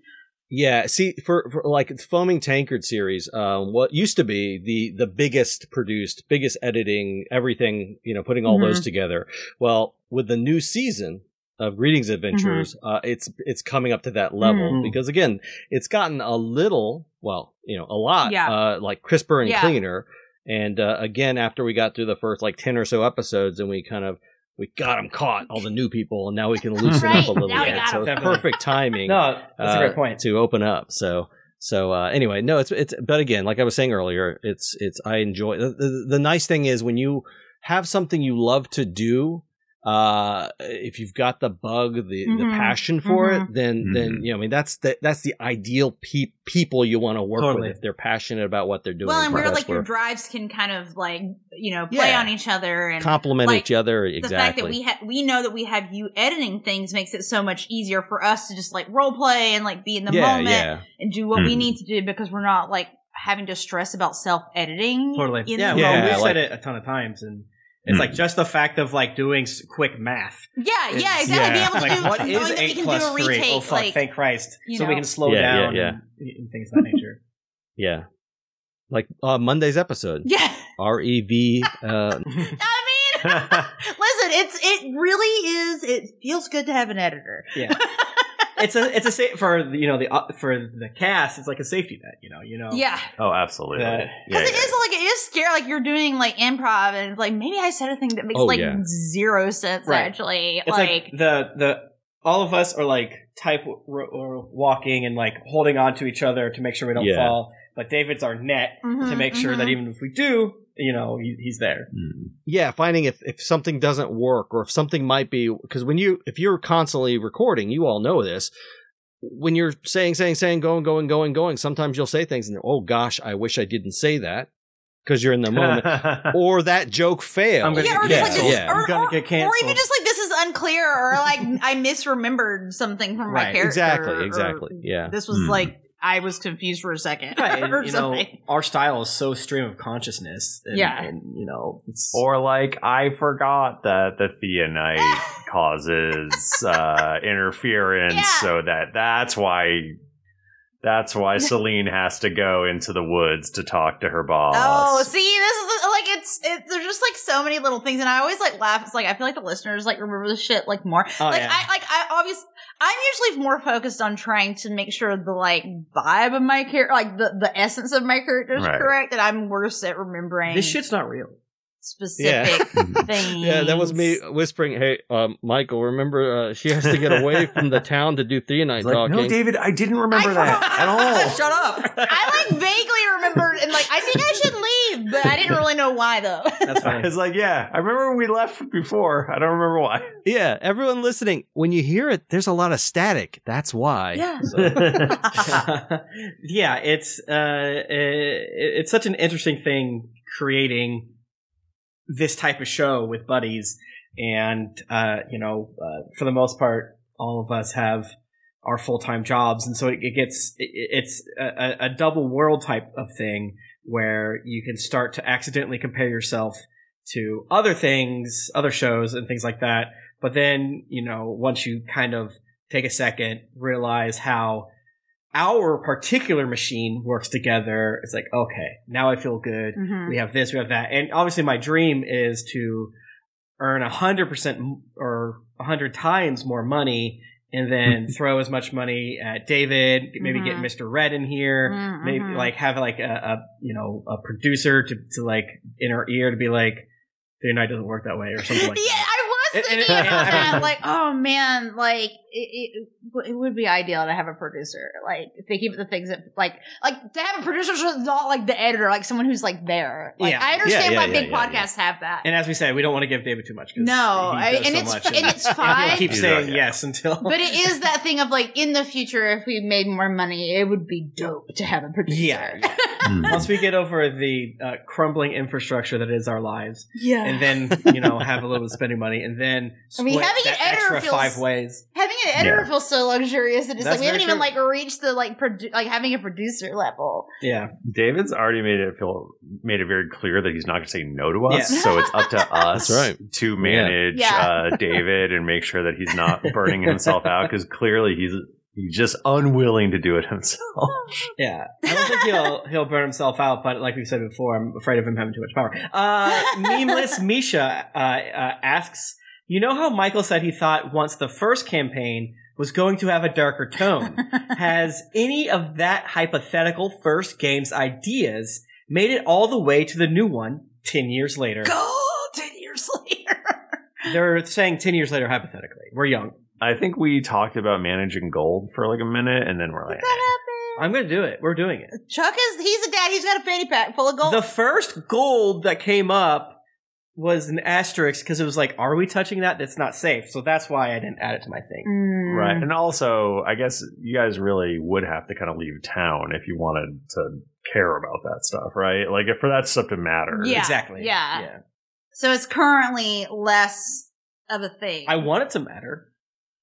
Yeah, see, for, for like it's foaming tankard series, um, what used to be the the biggest produced, biggest editing, everything, you know, putting all Mhm. those together. Well, with the new season of Greetings Adventurers, Mm-hmm. uh, it's it's coming up to that level Mhm. because again, it's gotten a little, well, you know, a lot, Yeah. uh, like crisper and Yeah. cleaner. And uh, again, after we got through the first like ten or so episodes, and we kind of we got them caught, all the new people, and now we can loosen Right, up a little now bit. got So 'em. it's perfect timing no, that's a uh, great point. to open up. So so uh, anyway, no, it's it's but again, like I was saying earlier, it's it's I enjoy the, the the nice thing is when you have something you love to do. Uh, if you've got the bug, the, the Mhm, passion for mhm. it, then then Mhm. you know, I mean, that's the that's the ideal pe- people you want to work Totally. with if they're passionate about what they're doing. well, and So where that's like your drives can kind of like you know play Yeah. on each other and complement like, each other exactly The exactly. fact that we have we know that we have you editing things makes it so much easier for us to just like role play and like be in the yeah, moment yeah. and do what we Mhm. need to do because we're not like having to stress about self editing. Totally. In Yeah, the well, Yeah, moment. we've like- said it a ton of times, and it's Hmm. like just the fact of like doing quick math. Yeah, yeah, It's- exactly. Be able to like, do what knowing is we eight can plus do a three? retake. Oh fuck! like, thank Christ! you So we can slow Yeah, down yeah, And, and things of that nature. yeah, like uh, Monday's episode. yeah. R E V. Uh, I mean, listen, it's it really is. It feels good to have an editor. yeah, it's a it's a sa- for you know the uh, for the cast. It's like a safety net. You know, you know. Yeah, Oh, absolutely. Yeah. Yeah, because it yeah. is like it is scary. Like you're doing like improv, and it's like maybe I said a thing that makes Oh, like yeah. zero sense. Right. Actually, It's like, like, the the all of us are like type ro- or walking and like holding on to each other to make sure we don't Yeah. fall. But David's our net to Mhm, make sure that mhm. even if we do, you know, he, he's there. Mm. yeah finding if, if something doesn't work or if something might be because when you if you're constantly recording you all know this when you're saying saying saying going going going going sometimes you'll say things and oh gosh i wish i didn't say that because you're in the moment or that joke failed I'm gonna yeah, or get just like yeah. or, I'm gonna or- get or even just like this is unclear, or like I misremembered something from my Right, character. exactly or exactly yeah This was Hmm. like I was confused for a second. Right, and, or you know, something. our style is so stream of consciousness. And, Yeah. and you know, it's Or like, I forgot that the theonite causes uh, interference, Yeah. so that that's why that's why Celine has to go into the woods to talk to her boss. Oh, see, this is like it's it's there's just like so many little things, and I always like laugh. It's like I feel like the listeners like remember this shit like more. Oh, like yeah. I like I obviously I'm usually more focused on trying to make sure the like vibe of my character, like the the essence of my character is Right. correct, and I'm worse at remembering this shit's not real. Specific things. Yeah, that was me whispering, "Hey, um, Michael, remember uh, she has to get away from the town to do theonite Like, talking." no, David, I didn't remember that at all. Shut up. I like vaguely remembered, and like I think I should leave, but I didn't really know why though. That's I was like, yeah, I remember when we left before. I don't remember why. Yeah, everyone listening, when you hear it, there's a lot of static. That's why. Yeah. yeah, it's uh, it, it's such an interesting thing creating this type of show with buddies, and uh, you know, uh, for the most part, all of us have our full time jobs, and so it, it gets it, it's a, a- a double world type of thing where you can start to accidentally compare yourself to other things, other shows, and things like that. But then, you know, once you kind of take a second, realize how our particular machine works together, it's like, okay, now I feel good. Mhm. We have this, we have that. And obviously, my dream is to earn a hundred percent or a hundred times more money and then throw as much money at David, maybe get Mhm. Mr. Red in here, Mm, maybe like have like a, a you know a producer to, to like in her ear to be like the night doesn't work that way or something like yeah, that. I was And- and- thinking and- Like, oh man, like it, it, it would be ideal to have a producer. Like, thinking of the things that, like, like to have a producer who's not like the editor, like someone who's like there. Like, Yeah. I understand Yeah, why yeah, big yeah, yeah, podcasts have that. And as we said, we don't want to give David too much. No, I- and so it's- much and it's he'll fine. keep saying not- yes until. But it is that thing of like in the future, if we made more money, it would be dope to have a producer. Yeah. Once we get over the uh, crumbling infrastructure that is our lives, Yeah. and then you know have a little bit of spending money, and then I mean, split having an editor extra feels- five ways. Having an editor Yeah. feels so luxurious that it's That's like we haven't very even like reached the like produ- like having a producer level. Yeah. David's already made it feel made it very clear that he's not going to say no to us. Yeah. So it's up to us right. to manage Yeah. Uh, David and make sure that he's not burning himself out because clearly he's he's just unwilling to do it himself. Yeah, I don't think he'll he'll burn himself out, but like we said before, I'm afraid of him having too much power. Uh, memeless Misha uh, uh, asks, "You know how Michael said he thought once the first campaign was going to have a darker tone? Has any of that hypothetical first game's ideas made it all the way to the new one ten years later? Go ten years later. They're saying ten years later hypothetically. We're young. I think we talked about managing gold for like a minute, and then we're like, I'm going to do it. We're doing it. Chuck is he's a dad. He's got a fanny pack full of gold. The first gold that came up was an asterisk because it was like, are we touching that? That's not safe. So that's why I didn't add it to my thing. Mm. right. And also, I guess you guys really would have to kind of leave town if you wanted to care about that stuff, right? Like if for that stuff to matter. Yeah, Exactly. Yeah. Yeah. So it's currently less of a thing. I want it to matter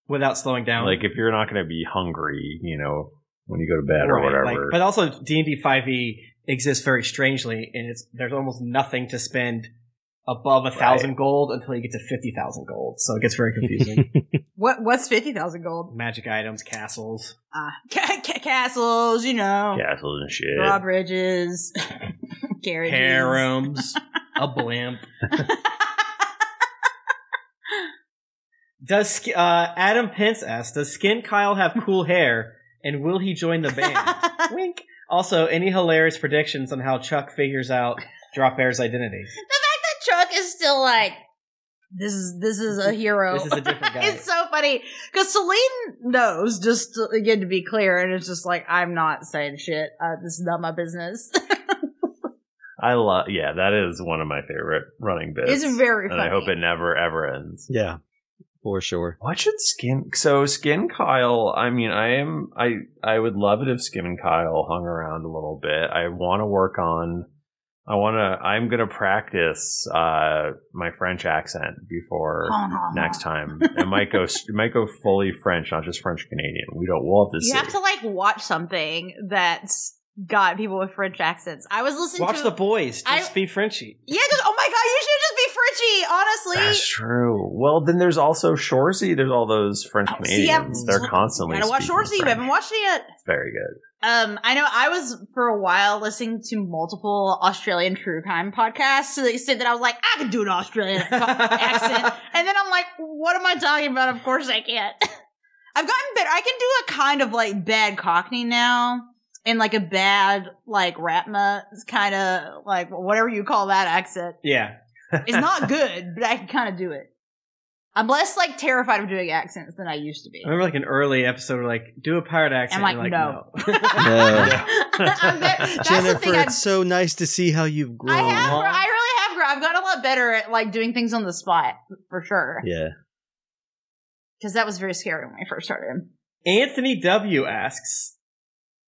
without slowing down. Like if you're not going to be hungry, you know, when you go to bed or whatever. like- but also D and D five E exists very strangely, and it's there's almost nothing to spend above a thousand gold until you get to fifty thousand gold. So it gets very confusing. what what's fifty thousand gold? Magic items, castles. Ah, ca- ca- castles, you know, Castles and shit. drawbridges, carriages. harems, a blimp. Does uh, Adam Pence asks, does Skin Kyle have cool hair, and will he join the band? Wink. Also, any hilarious predictions on how Chuck figures out Drop Bear's identity? The fact that Chuck is still like, this is this is a hero. This is a different guy. it's so funny because Celine knows. Just to, again to be clear, and it's just like I'm not saying shit. Uh, this is not my business. I love, yeah, that is one of my favorite running bits. It's very And I hope it never ever ends. Yeah, for sure. What should Skin? So Skin Kyle. I mean, I am. I I would love it if Skin and Kyle hung around a little bit. I want to work on I want to. I'm gonna practice uh, my French accent before next time. It might go. It might go fully French, not just French Canadian. We don't. We'll have to You see. have to like watch something that's got people with French accents. I was listening Watch to the boys. I- Just be Frenchy. Yeah, just oh my god, you should just be Frenchie, honestly. That's true. Well, then there's also Shoresy. There's all those French See, I'm- Canadians. They're constantly. Gotta watch speaking Shoresy. You haven't watched it yet. Very good. Um, I know I was for a while listening to multiple Australian true crime podcasts to the extent that I was like, I could do an Australian accent. And then I'm like, what am I talking about? Of course I can't. I've gotten better. I can do a kind of like bad Cockney now. And like a bad, like Ratma kind of like whatever you call that accent. Yeah. It's not good, but I can kind of do it. I'm less like terrified of doing accents than I used to be. I remember like an early episode where like do a pirate accent. I'm You're like, no. I'm ve- That's the Jennifer, thing. I've, it's so nice to see how you've grown. I have. gr- I really have. grown. I've gotten a lot better at like doing things on the spot for sure. Yeah. Because that was very scary when I first started. Anthony W asks,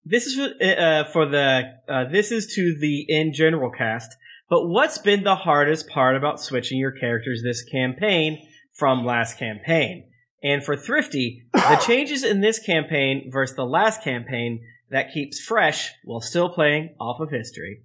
"This is for, uh, for the uh, this is to the in general cast, but what's been the hardest part about switching your characters this campaign from last campaign? And for Thrifty, the changes in this campaign versus the last campaign that keeps fresh while still playing off of history."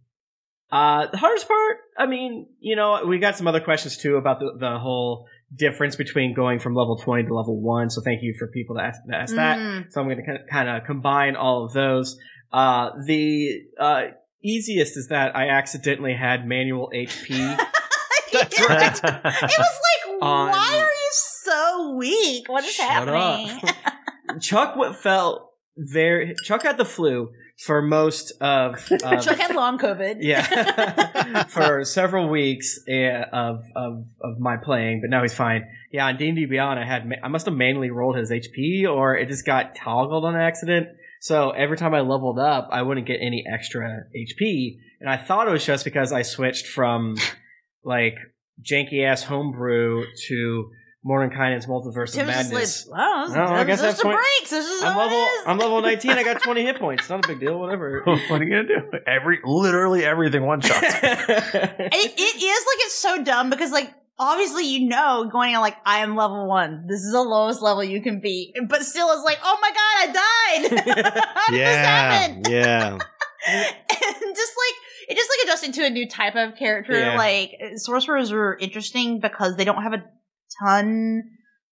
Uh, the hardest part, I mean, you know, we got some other questions too about the, the whole difference between going from level 20 to level 1. So thank you for people that asked, that, asked that. Mm. So I'm going to kind of combine all of those. Uh, the uh, easiest is that I accidentally had manual HP. That's right. it was like, On- why are you so weak? What is Shut happening? Chuck what felt very. Chuck had the flu for most of. of Chuck had long COVID. Yeah, for several weeks uh, of of of my playing, but now he's fine. Yeah, on D and D Beyond, I had I must have manually rolled his HP, or it just got toggled on accident. So every time I leveled up, I wouldn't get any extra HP, and I thought it was just because I switched from like janky ass homebrew to Mordenkainen's Multiverse Tim of was just Madness. like, well, No, I guess that's twenty. Breaks. This is I'm level. is. I'm level 19. I got 20 hit points. Not a big deal. Whatever. what are you gonna do? Every literally everything one shot. it, it is like it's so dumb because like obviously you know going on like I am level one. This is the lowest level you can be, but still it's like oh my god I died. How did this happen? Yeah. and just like it just like adjusting to a new type of character. Yeah. Like sorcerers are interesting because they don't have a ton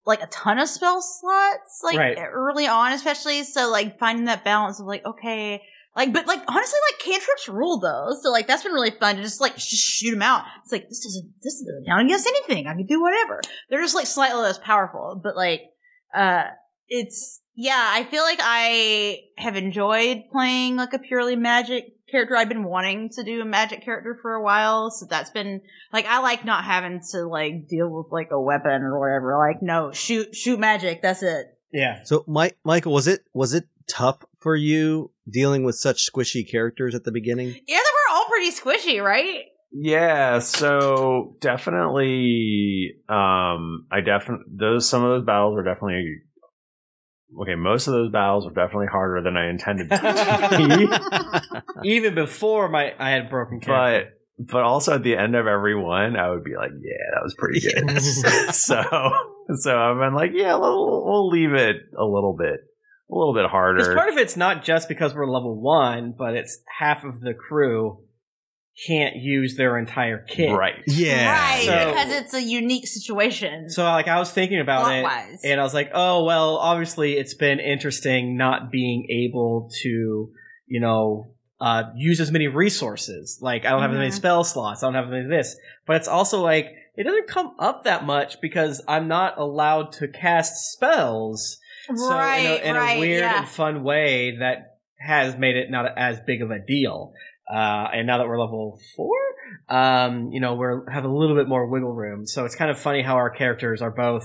like a ton of spell slots like Right. early on especially so like finding that balance of like okay like but like honestly like cantrips rule though so like that's been really fun to just like just shoot them out it's like this doesn't this doesn't count against anything i can do whatever they're just like slightly less powerful but like uh it's yeah i feel like i have enjoyed playing like a purely magic character i've been wanting to do a magic character for a while so that's been like i like not having to like deal with like a weapon or whatever like no shoot shoot magic that's it Yeah. So, Mike, Michael, was it was it tough for you dealing with such squishy characters at the beginning? yeah they were all pretty squishy right Yeah, so definitely um I definitely those some of those battles were definitely okay, most of those battles were definitely harder than I intended to be. Even before my I had broken but character. but also at the end of every one I would be like, yeah, that was pretty good. so so I've been like, yeah, we'll, we'll leave it a little bit a little bit Because harder. part of it's not just because we're level one, but it's half of the crew can't use their entire kit. Right. Yeah. Right So- because it's a unique situation So like I was thinking about it Plot-wise. and I was like, oh well, obviously it's been interesting not being able to, you know, uh, use as many resources. Like I don't have as many Mhm. spell slots. I don't have as many of this. But it's also like it doesn't come up that much because I'm not allowed to cast spells. So in Right, a, in right, a weird yeah. and fun way that has made it not as big of a deal. Uh, and now that we're level four, um, you know, we're have a little bit more wiggle room. So it's kind of funny how our characters are both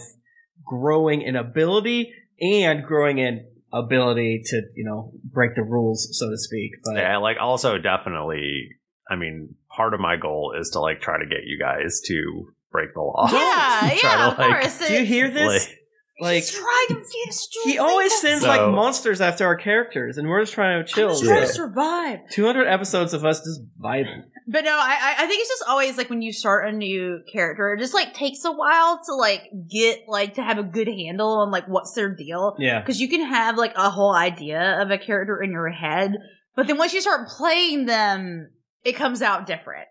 growing in ability and growing in ability to, you know, break the rules, so to speak. But Yeah, like also definitely I mean, part of my goal is to like try to get you guys to break the law. Yeah, yeah, to, of course. do you hear this? like- Like He's trying to he always sends like monsters after our characters, and we're just trying to chill. just trying to survive. Two hundred episodes of us just vibing. But no, I I- I think it's just always like when you start a new character, it just like takes a while to like get like to have a good handle on like what's their deal. Yeah. because you can have like a whole idea of a character in your head, but then once you start playing them, it comes out different.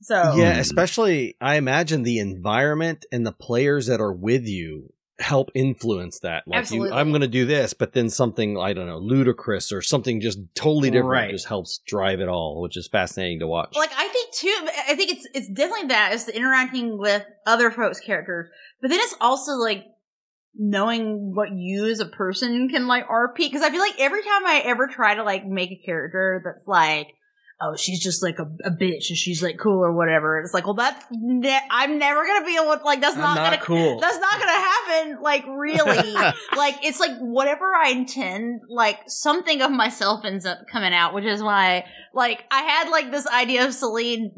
So Yeah, especially I imagine the environment and the players that are with you help influence that. Like Absolutely. you I'm gonna do this, but then something I don't know, ludicrous or something just totally different Right. just helps drive it all, which is fascinating to watch. like I think too. I think it's it's definitely that it's the interacting with other folks' characters, but then it's also like knowing what you as a person can like RP. Because I feel like every time I ever try to like make a character that's like. Oh, she's just like a, a bitch, and she's like cool or whatever. It's like, well, that's ne- I'm never gonna be able. to like, that's I'm not, not gonna cool. That's not gonna happen. Like, really, like it's like whatever I intend. Like something of myself ends up coming out, which is why like I had like this idea of Celine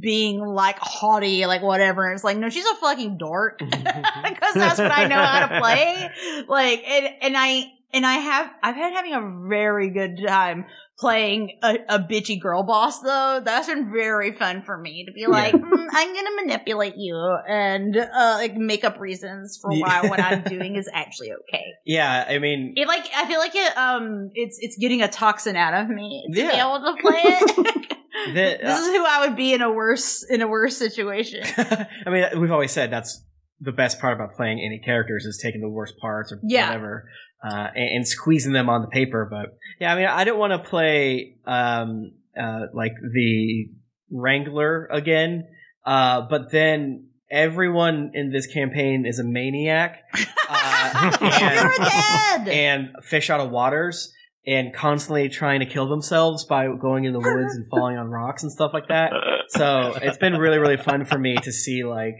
being like haughty, like whatever. And it's like, no, she's a fucking dork because that's what I know how to play. Like, and and I and I have I've had having a very good time playing a, a bitchy girl boss though. That's been very fun for me to be like, "Mm, I'm gonna manipulate you and uh like make up reasons for why what I'm doing is actually okay. Yeah, I mean, It like I feel like it um it's it's getting a toxin out of me to be able to play it. the, this is who I would be in a worse in a worse situation. I mean, we've always said that's the best part about playing any characters is taking the worst parts or Yeah. whatever uh, and, and squeezing them on the paper. But yeah, I mean, I don't want to play um, uh, like the Wrangler again. Uh, but then everyone in this campaign is a maniac uh, and, and fish out of waters. And constantly trying to kill themselves by going in the woods and falling on rocks and stuff like that. So it's been really, really fun for me to see like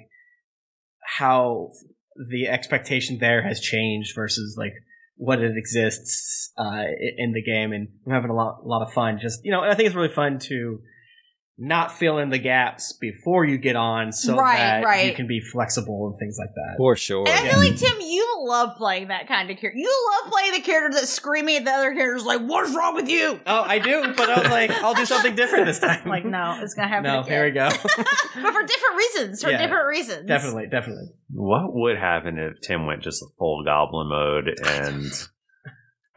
how the expectation there has changed versus like what it exists uh, in the game, and I'm having a lot, a lot of fun. Just you know, I think it's really fun to not fill in the gaps before you get on, so Right, that you can be flexible and things like that. For sure. And I feel like Tim, you love playing that kind of character. You love playing the character that's screaming at the other characters like, "What's wrong with you?" Oh, I do, but I was like, I'll do something different this time. Like, no, it's gonna happen. no, again. here we go. but for different reasons. For Yeah, different reasons. definitely, definitely. What would happen if Tim went just full goblin mode and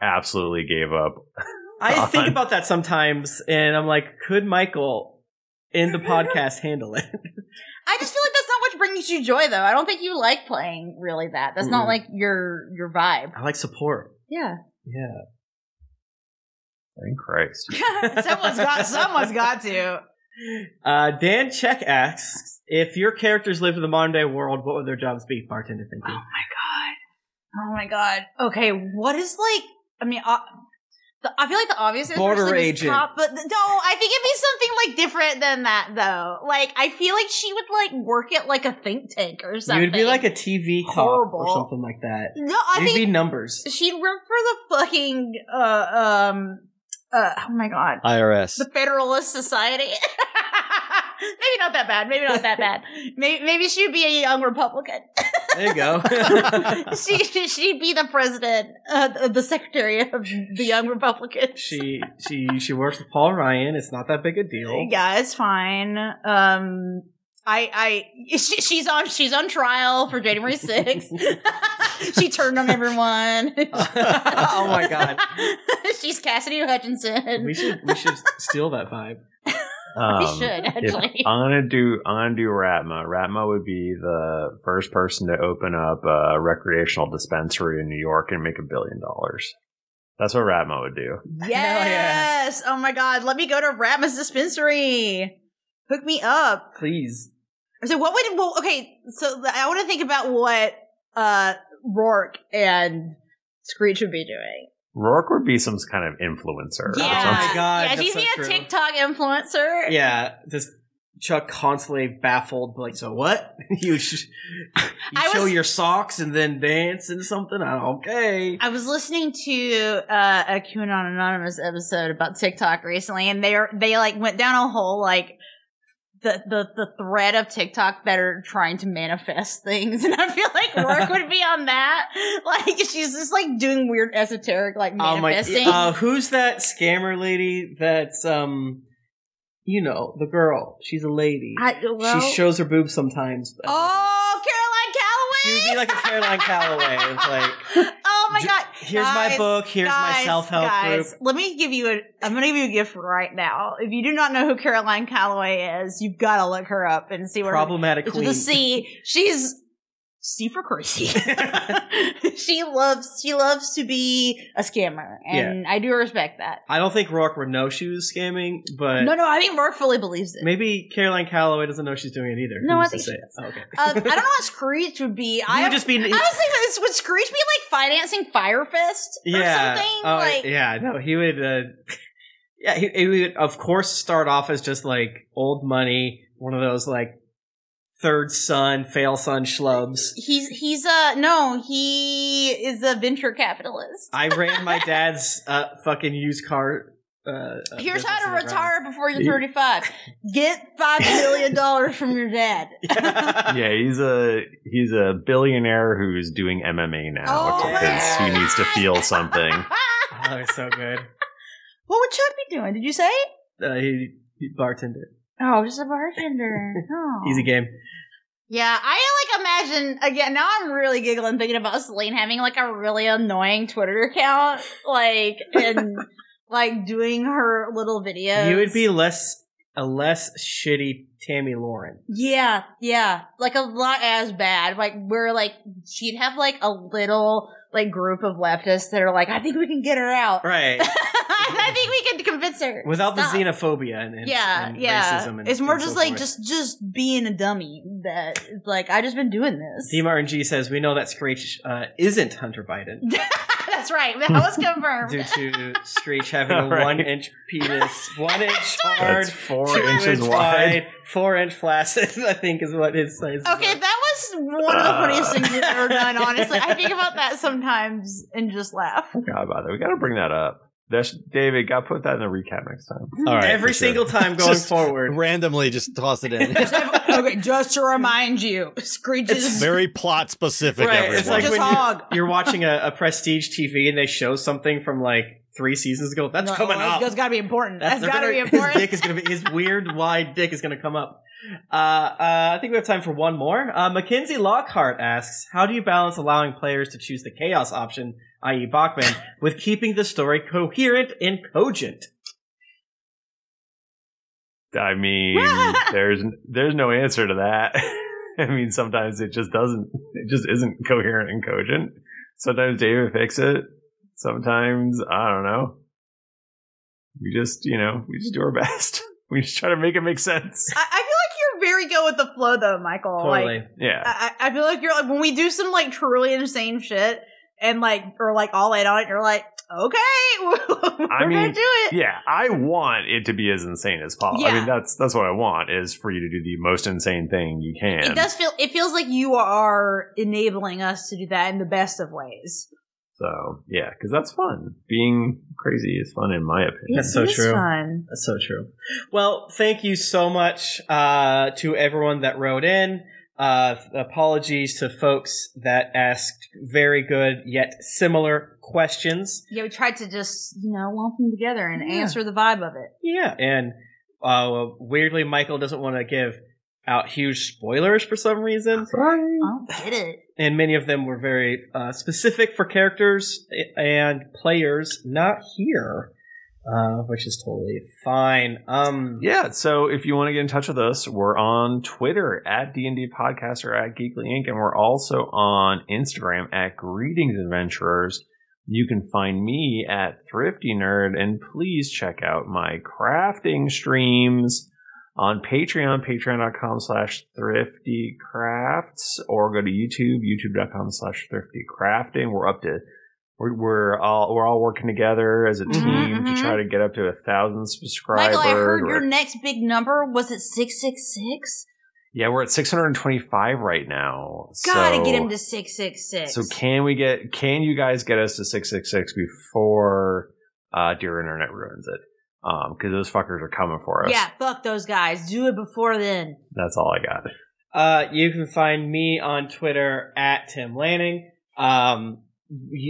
absolutely gave up? I think about that sometimes, and I'm like, could Michael in the podcast handle it? I just feel like that's not what brings you joy, though. I don't think you like playing really that. That's not Mm-mm. like your your vibe. I like support. Yeah. Yeah. Thank Christ. someone's got someone's got to. Uh, Dan Check asks if your characters lived in the modern day world, what would their jobs be? Bartender thinking. Oh my god. Oh my god. Okay, what is like? I mean, uh, the, I feel like the obvious answer Border is agent. Top, but no, I think it'd be something like different than that, though. Like, I feel like she would like work at like a think tank or something. You'd be like a TV cop or something like that. No, I You'd think be numbers. she'd work for the fucking uh um uh oh my god IRS. the Federalist Society. maybe not that bad. Maybe not that bad. Maybe maybe she'd be a young Republican. There you go. she she'd be the president, uh, the secretary of the Young Republicans. she she she works with Paul Ryan. It's not that big a deal. Yeah, it's fine. Um, I I she, she's on she's on trial for January 6th. she turned on everyone. oh my god. she's Cassidy Hutchinson. We should we should steal that vibe. We Um, should, actually. I'm gonna do I'm gonna do Ratma. Ratma would be the first person to open up a recreational dispensary in New York and make a billion dollars. That's what Ratma would do. Yes. Oh my god. Let me go to Ratma's dispensary. Hook me up. Please. So what would well okay, so I want to think about what uh Rourke and Screech would be doing. Rourke would be some kind of influencer. or Yeah. something. Oh God, yeah, that's she's so be a true. TikTok influencer. Yeah, just Chuck constantly baffled, like, so what? you sh- you I show was- your socks and then dance and something? Okay. I was listening to uh, a QAnon Anonymous episode about TikTok recently, and they are they like went down a whole like the, the the thread of TikTok that are trying to manifest things, and I feel like Rourke would be on that. Like she's just like doing weird esoteric like Oh my! manifesting. Uh, who's that scammer lady? That's um, you know, the girl. She's a lady. I, well, she shows her boobs sometimes. Oh, Caroline Calloway. She would be like a Caroline Calloway. It's like, oh my god! Here's my book. Here's my self-help guys, group. Let me give you a. I'm going to give you a gift right now. If you do not know who Caroline Calloway is, you've got to look her up and see what Problematic it's queen. C. She's C for crazy. she loves. She loves to be a scammer, and I do respect that. I don't think Rourke would know she was scamming, but no, no, I think Rourke fully believes it. maybe Caroline Calloway doesn't know she's doing it either. No, Who's I to think say she it? Oh, okay. Uh, I don't know what Screech would be. I would just be- I was thinking, this, would Screech be like financing Fyre Fest or yeah. something? Oh, like, yeah. No, he would. Uh, yeah, he, he would of course start off as just like old money, one of those like third son, fail son schlubs. He's he's uh no, he is a venture capitalist. I ran my dad's uh, fucking used car. Uh, uh, Here's how to in the retire before you're 35. Get five million dollars from your dad. yeah, he's a he's a billionaire who's doing MMA now Oh because he needs to feel something. Oh, it's so good. What would Chuck be doing? Did you say? Uh, he, he bartended. Oh, just a bartender. Oh. Easy game. Yeah, I like imagine again. Now I'm really giggling thinking about Celine having like a really annoying Twitter account, like and like doing her little videos. You would be less a less shitty Tomi Lahren. Yeah, yeah. Like a lot as bad. Like we're like she'd have like a little like group of leftists that are like, I think we can get her out. Right. I think we can convince her. Without Stop. the xenophobia and, and Yeah, and yeah. racism and it's more and just so like forth. just just being a dummy that it's like I just been doing this. D Martin says we know that Screech uh, isn't Hunter Biden That's right. That was confirmed. due to Screech having a Right. one inch penis, one inch hard, That's four two inches inch wide. four inch flaccid. I think is what his size. is. Okay, that was one of the funniest things we've ever done, honestly. I think about that sometimes and just laugh. I forgot about that. We got to bring that up. That's David. Got to put that in the recap next time. All right, Every for sure. single time going Just forward. randomly just toss it in. okay, just to remind you, Screech is Very plot specific. Right, everyone. it's like when hog. you're, you're watching a, a prestige TV and they show something from like three seasons ago. That's No, coming up. That's got to be important. That's That's got to gonna- be important. His dick is gonna be his weird wide dick is gonna come up. Uh, uh, I think we have time for one more. Uh, Mackenzie Lockhart asks, "How do you balance allowing players to choose the chaos option, i.e., Bachman, with keeping the story coherent and cogent?" I mean, there's there's no answer to that. I mean, sometimes it just doesn't. It just isn't coherent and cogent. Sometimes David fix it. Sometimes I don't know. We just, you know, we just do our best. We just try to make it make sense. I, I feel like you're very good with the flow, though, Michael. Totally. Like, Yeah. I, I feel like you're like when we do some like truly insane shit and like or like all in on it, you're like, okay, we're I mean, gonna do it. yeah, I want it to be as insane as possible. I mean, that's that's what I want is for you to do the most insane thing you can. It does feel. It feels like you are enabling us to do that in the best of ways. So yeah, because that's fun. Being crazy is fun, in my opinion. That's so true. fun. That's so true. Well, thank you so much uh, to everyone that wrote in. Uh, apologies to folks that asked very good yet similar questions. Yeah, we tried to just you know lump them together and Yeah. answer the vibe of it. Yeah, and uh, weirdly, Michael doesn't want to give out huge spoilers for some reason, I don't get it. And many of them were very uh, specific for characters and players not here, uh, which is totally fine. Um, Yeah, so if you want to get in touch with us, we're on Twitter at D&D Podcast or at Geekly Inc. And we're also on Instagram at Greetings Adventurers. You can find me at Thrifty Nerd, and please check out my crafting streams on Patreon, patreon.com slash thrifty crafts, or go to YouTube, youtube.com slash thrifty crafting. We're up to we're, we're all we're all working together as a team mhm. to try to get up to a thousand subscribers. Michael, I heard We're your at- next big number was it six six six. yeah, we're at 625 right now. Gotta so, get him to six six six. So can we get? Can you guys get us to 666 before uh, Dear Internet ruins it? Because those fuckers are coming for us. Yeah, fuck those guys. Do it before then. That's all I got. Uh, you can find me on Twitter at Tim Lanning. Um,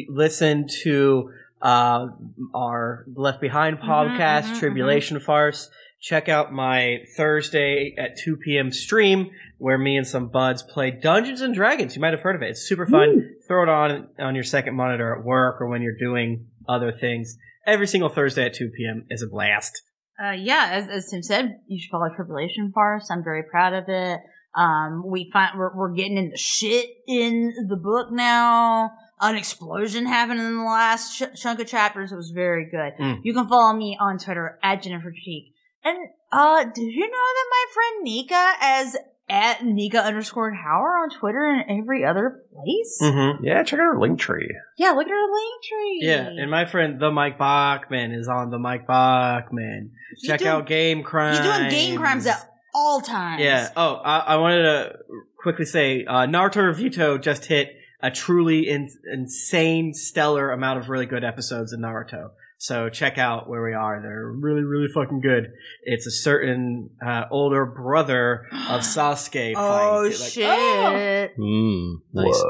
listen to uh, our Left Behind podcast, mhm, Tribulation Farce. Check out my Thursday at 2 p.m. stream where me and some buds play Dungeons and Dragons. You might have heard of it. It's super fun. Throw it on on your second monitor at work or when you're doing other things. Every single Thursday at 2 p.m. is a blast. Uh, yeah, as, as Tim said, you should follow Tribulation Farce. I'm very proud of it. Um, we find we're, we're getting into shit in the book now. An explosion happened in the last ch- chunk of chapters. It was very good. Mm. You can follow me on Twitter at Jennifer Cheek. And uh, did you know that my friend Nika as at Nika underscore Hauer on Twitter and every other place? Mm-hmm. Yeah, check out our link tree. Yeah, look at her link tree. Yeah, and my friend the Mike Bachman is on the Mike Bachman. You Check doing- out Game Crimes. You're doing game crimes at all times. Yeah. Oh, I, I wanted to quickly say uh, Naruto Revuto just hit a truly in, insane, stellar amount of really good episodes in Naruto. So check out where we are. They're really, really fucking good. It's a certain uh, older brother of Sasuke. Oh. Like, shit. Mm, nice.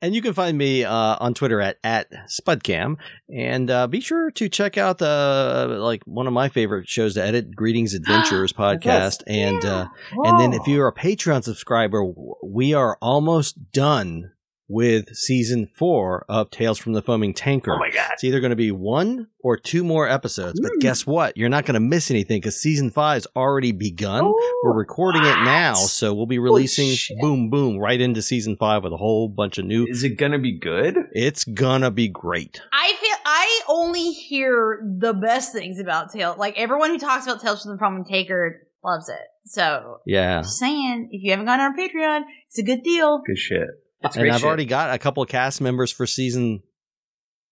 And you can find me uh, on Twitter at at Spudcam, and uh, be sure to check out the like one of my favorite shows to edit, Greetings Adventurers podcast, and uh, and then if you're a Patreon subscriber, we are almost done with season four of Tales from the Foaming Tankard. Oh my god! It's either going to be one or two more episodes, but guess what? You're not going to miss anything because season five's already begun. We're oh, recording it now, so we'll be releasing boom boom right into season five with a whole bunch of new. Is it gonna be good? It's gonna be great. I feel I only hear the best things about Tales. Like everyone who talks about Tales from the Foaming Tankard loves it. So Yeah. just saying, if you haven't gone on our Patreon, it's a good deal. Good shit. And I've already got a couple of cast members for season.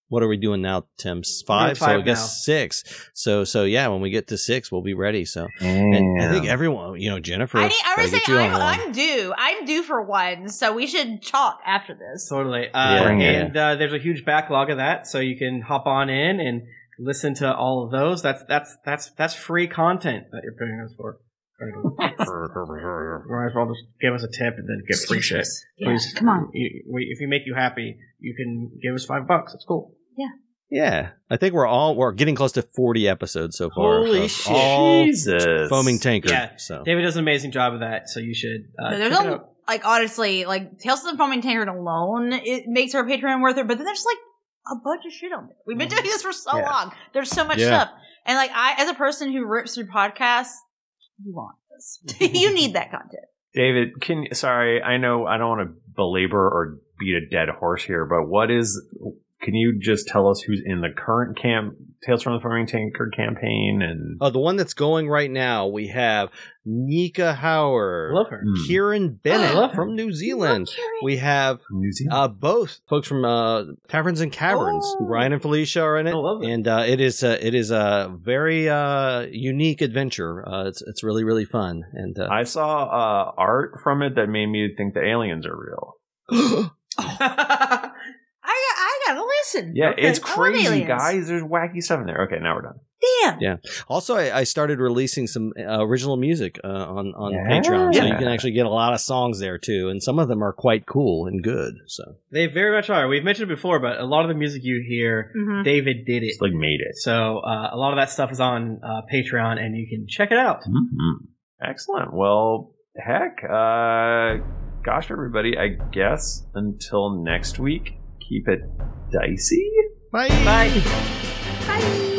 What are we doing now, Tim? Five, so I guess now. six. So, so yeah, when we get to six, we'll be ready. So, and I think everyone, you know, Jennifer, I need, I gotta would say get you on I'm, one. I'm due. I'm due for one, so we should talk after this. Totally. Uh, Yeah. And uh, there's a huge backlog of that, so you can hop on in and listen to all of those. That's that's that's that's free content that you're paying us for. Might as well just give us a tip and then get free shit. Yeah, Please, come on. You- we- if you make you happy, you can give us five bucks. It's cool. Yeah, Yeah, I think we're all we're getting close to forty episodes so far. Holy of shit. Jesus. foaming tankard. Yeah. So David does an amazing job of that, so you should. Uh, there's check it a, out. like honestly, like Tales of the Foaming Tankard alone, it makes our Patreon worth it. But then there's like a bunch of shit on there. We've been doing this for so Yeah. long. There's so much Yeah. stuff, and like I, as a person who rips through podcasts, you want this. you need that content. David, can sorry, I know I don't want to belabor or beat a dead horse here, but what is? Can you just tell us who's in the current camp Tales from the Foaming Tankard campaign? And Oh, the one that's going right now, we have Nika Howard, Love her. Hmm. Kieran I love Bennett her. from New Zealand. We have New Zealand. uh, both folks from uh, Taverns and Caverns. Oh. Ryan and Felicia are in it, I love it. and uh, it is a, it is a very uh, unique adventure. Uh, it's it's really really fun, and uh, I saw uh, art from it that made me think the aliens are real. I got, I gotta listen. Yeah, Okay. it's crazy, guys. There's wacky stuff in there. Okay, now we're done. Damn. Yeah. Also, I, I started releasing some uh, original music uh, on on Yeah. Patreon, so you can actually get a lot of songs there too, and some of them are quite cool and good. So They very much are. We've mentioned it before, but a lot of the music you hear, Mhm. David did it. It's like made it. So uh, a lot of that stuff is on uh, Patreon, and you can check it out. Mhm. Excellent. Well, heck, uh, gosh, everybody. I guess until next week, keep it dicey. bye. Bye. Bye.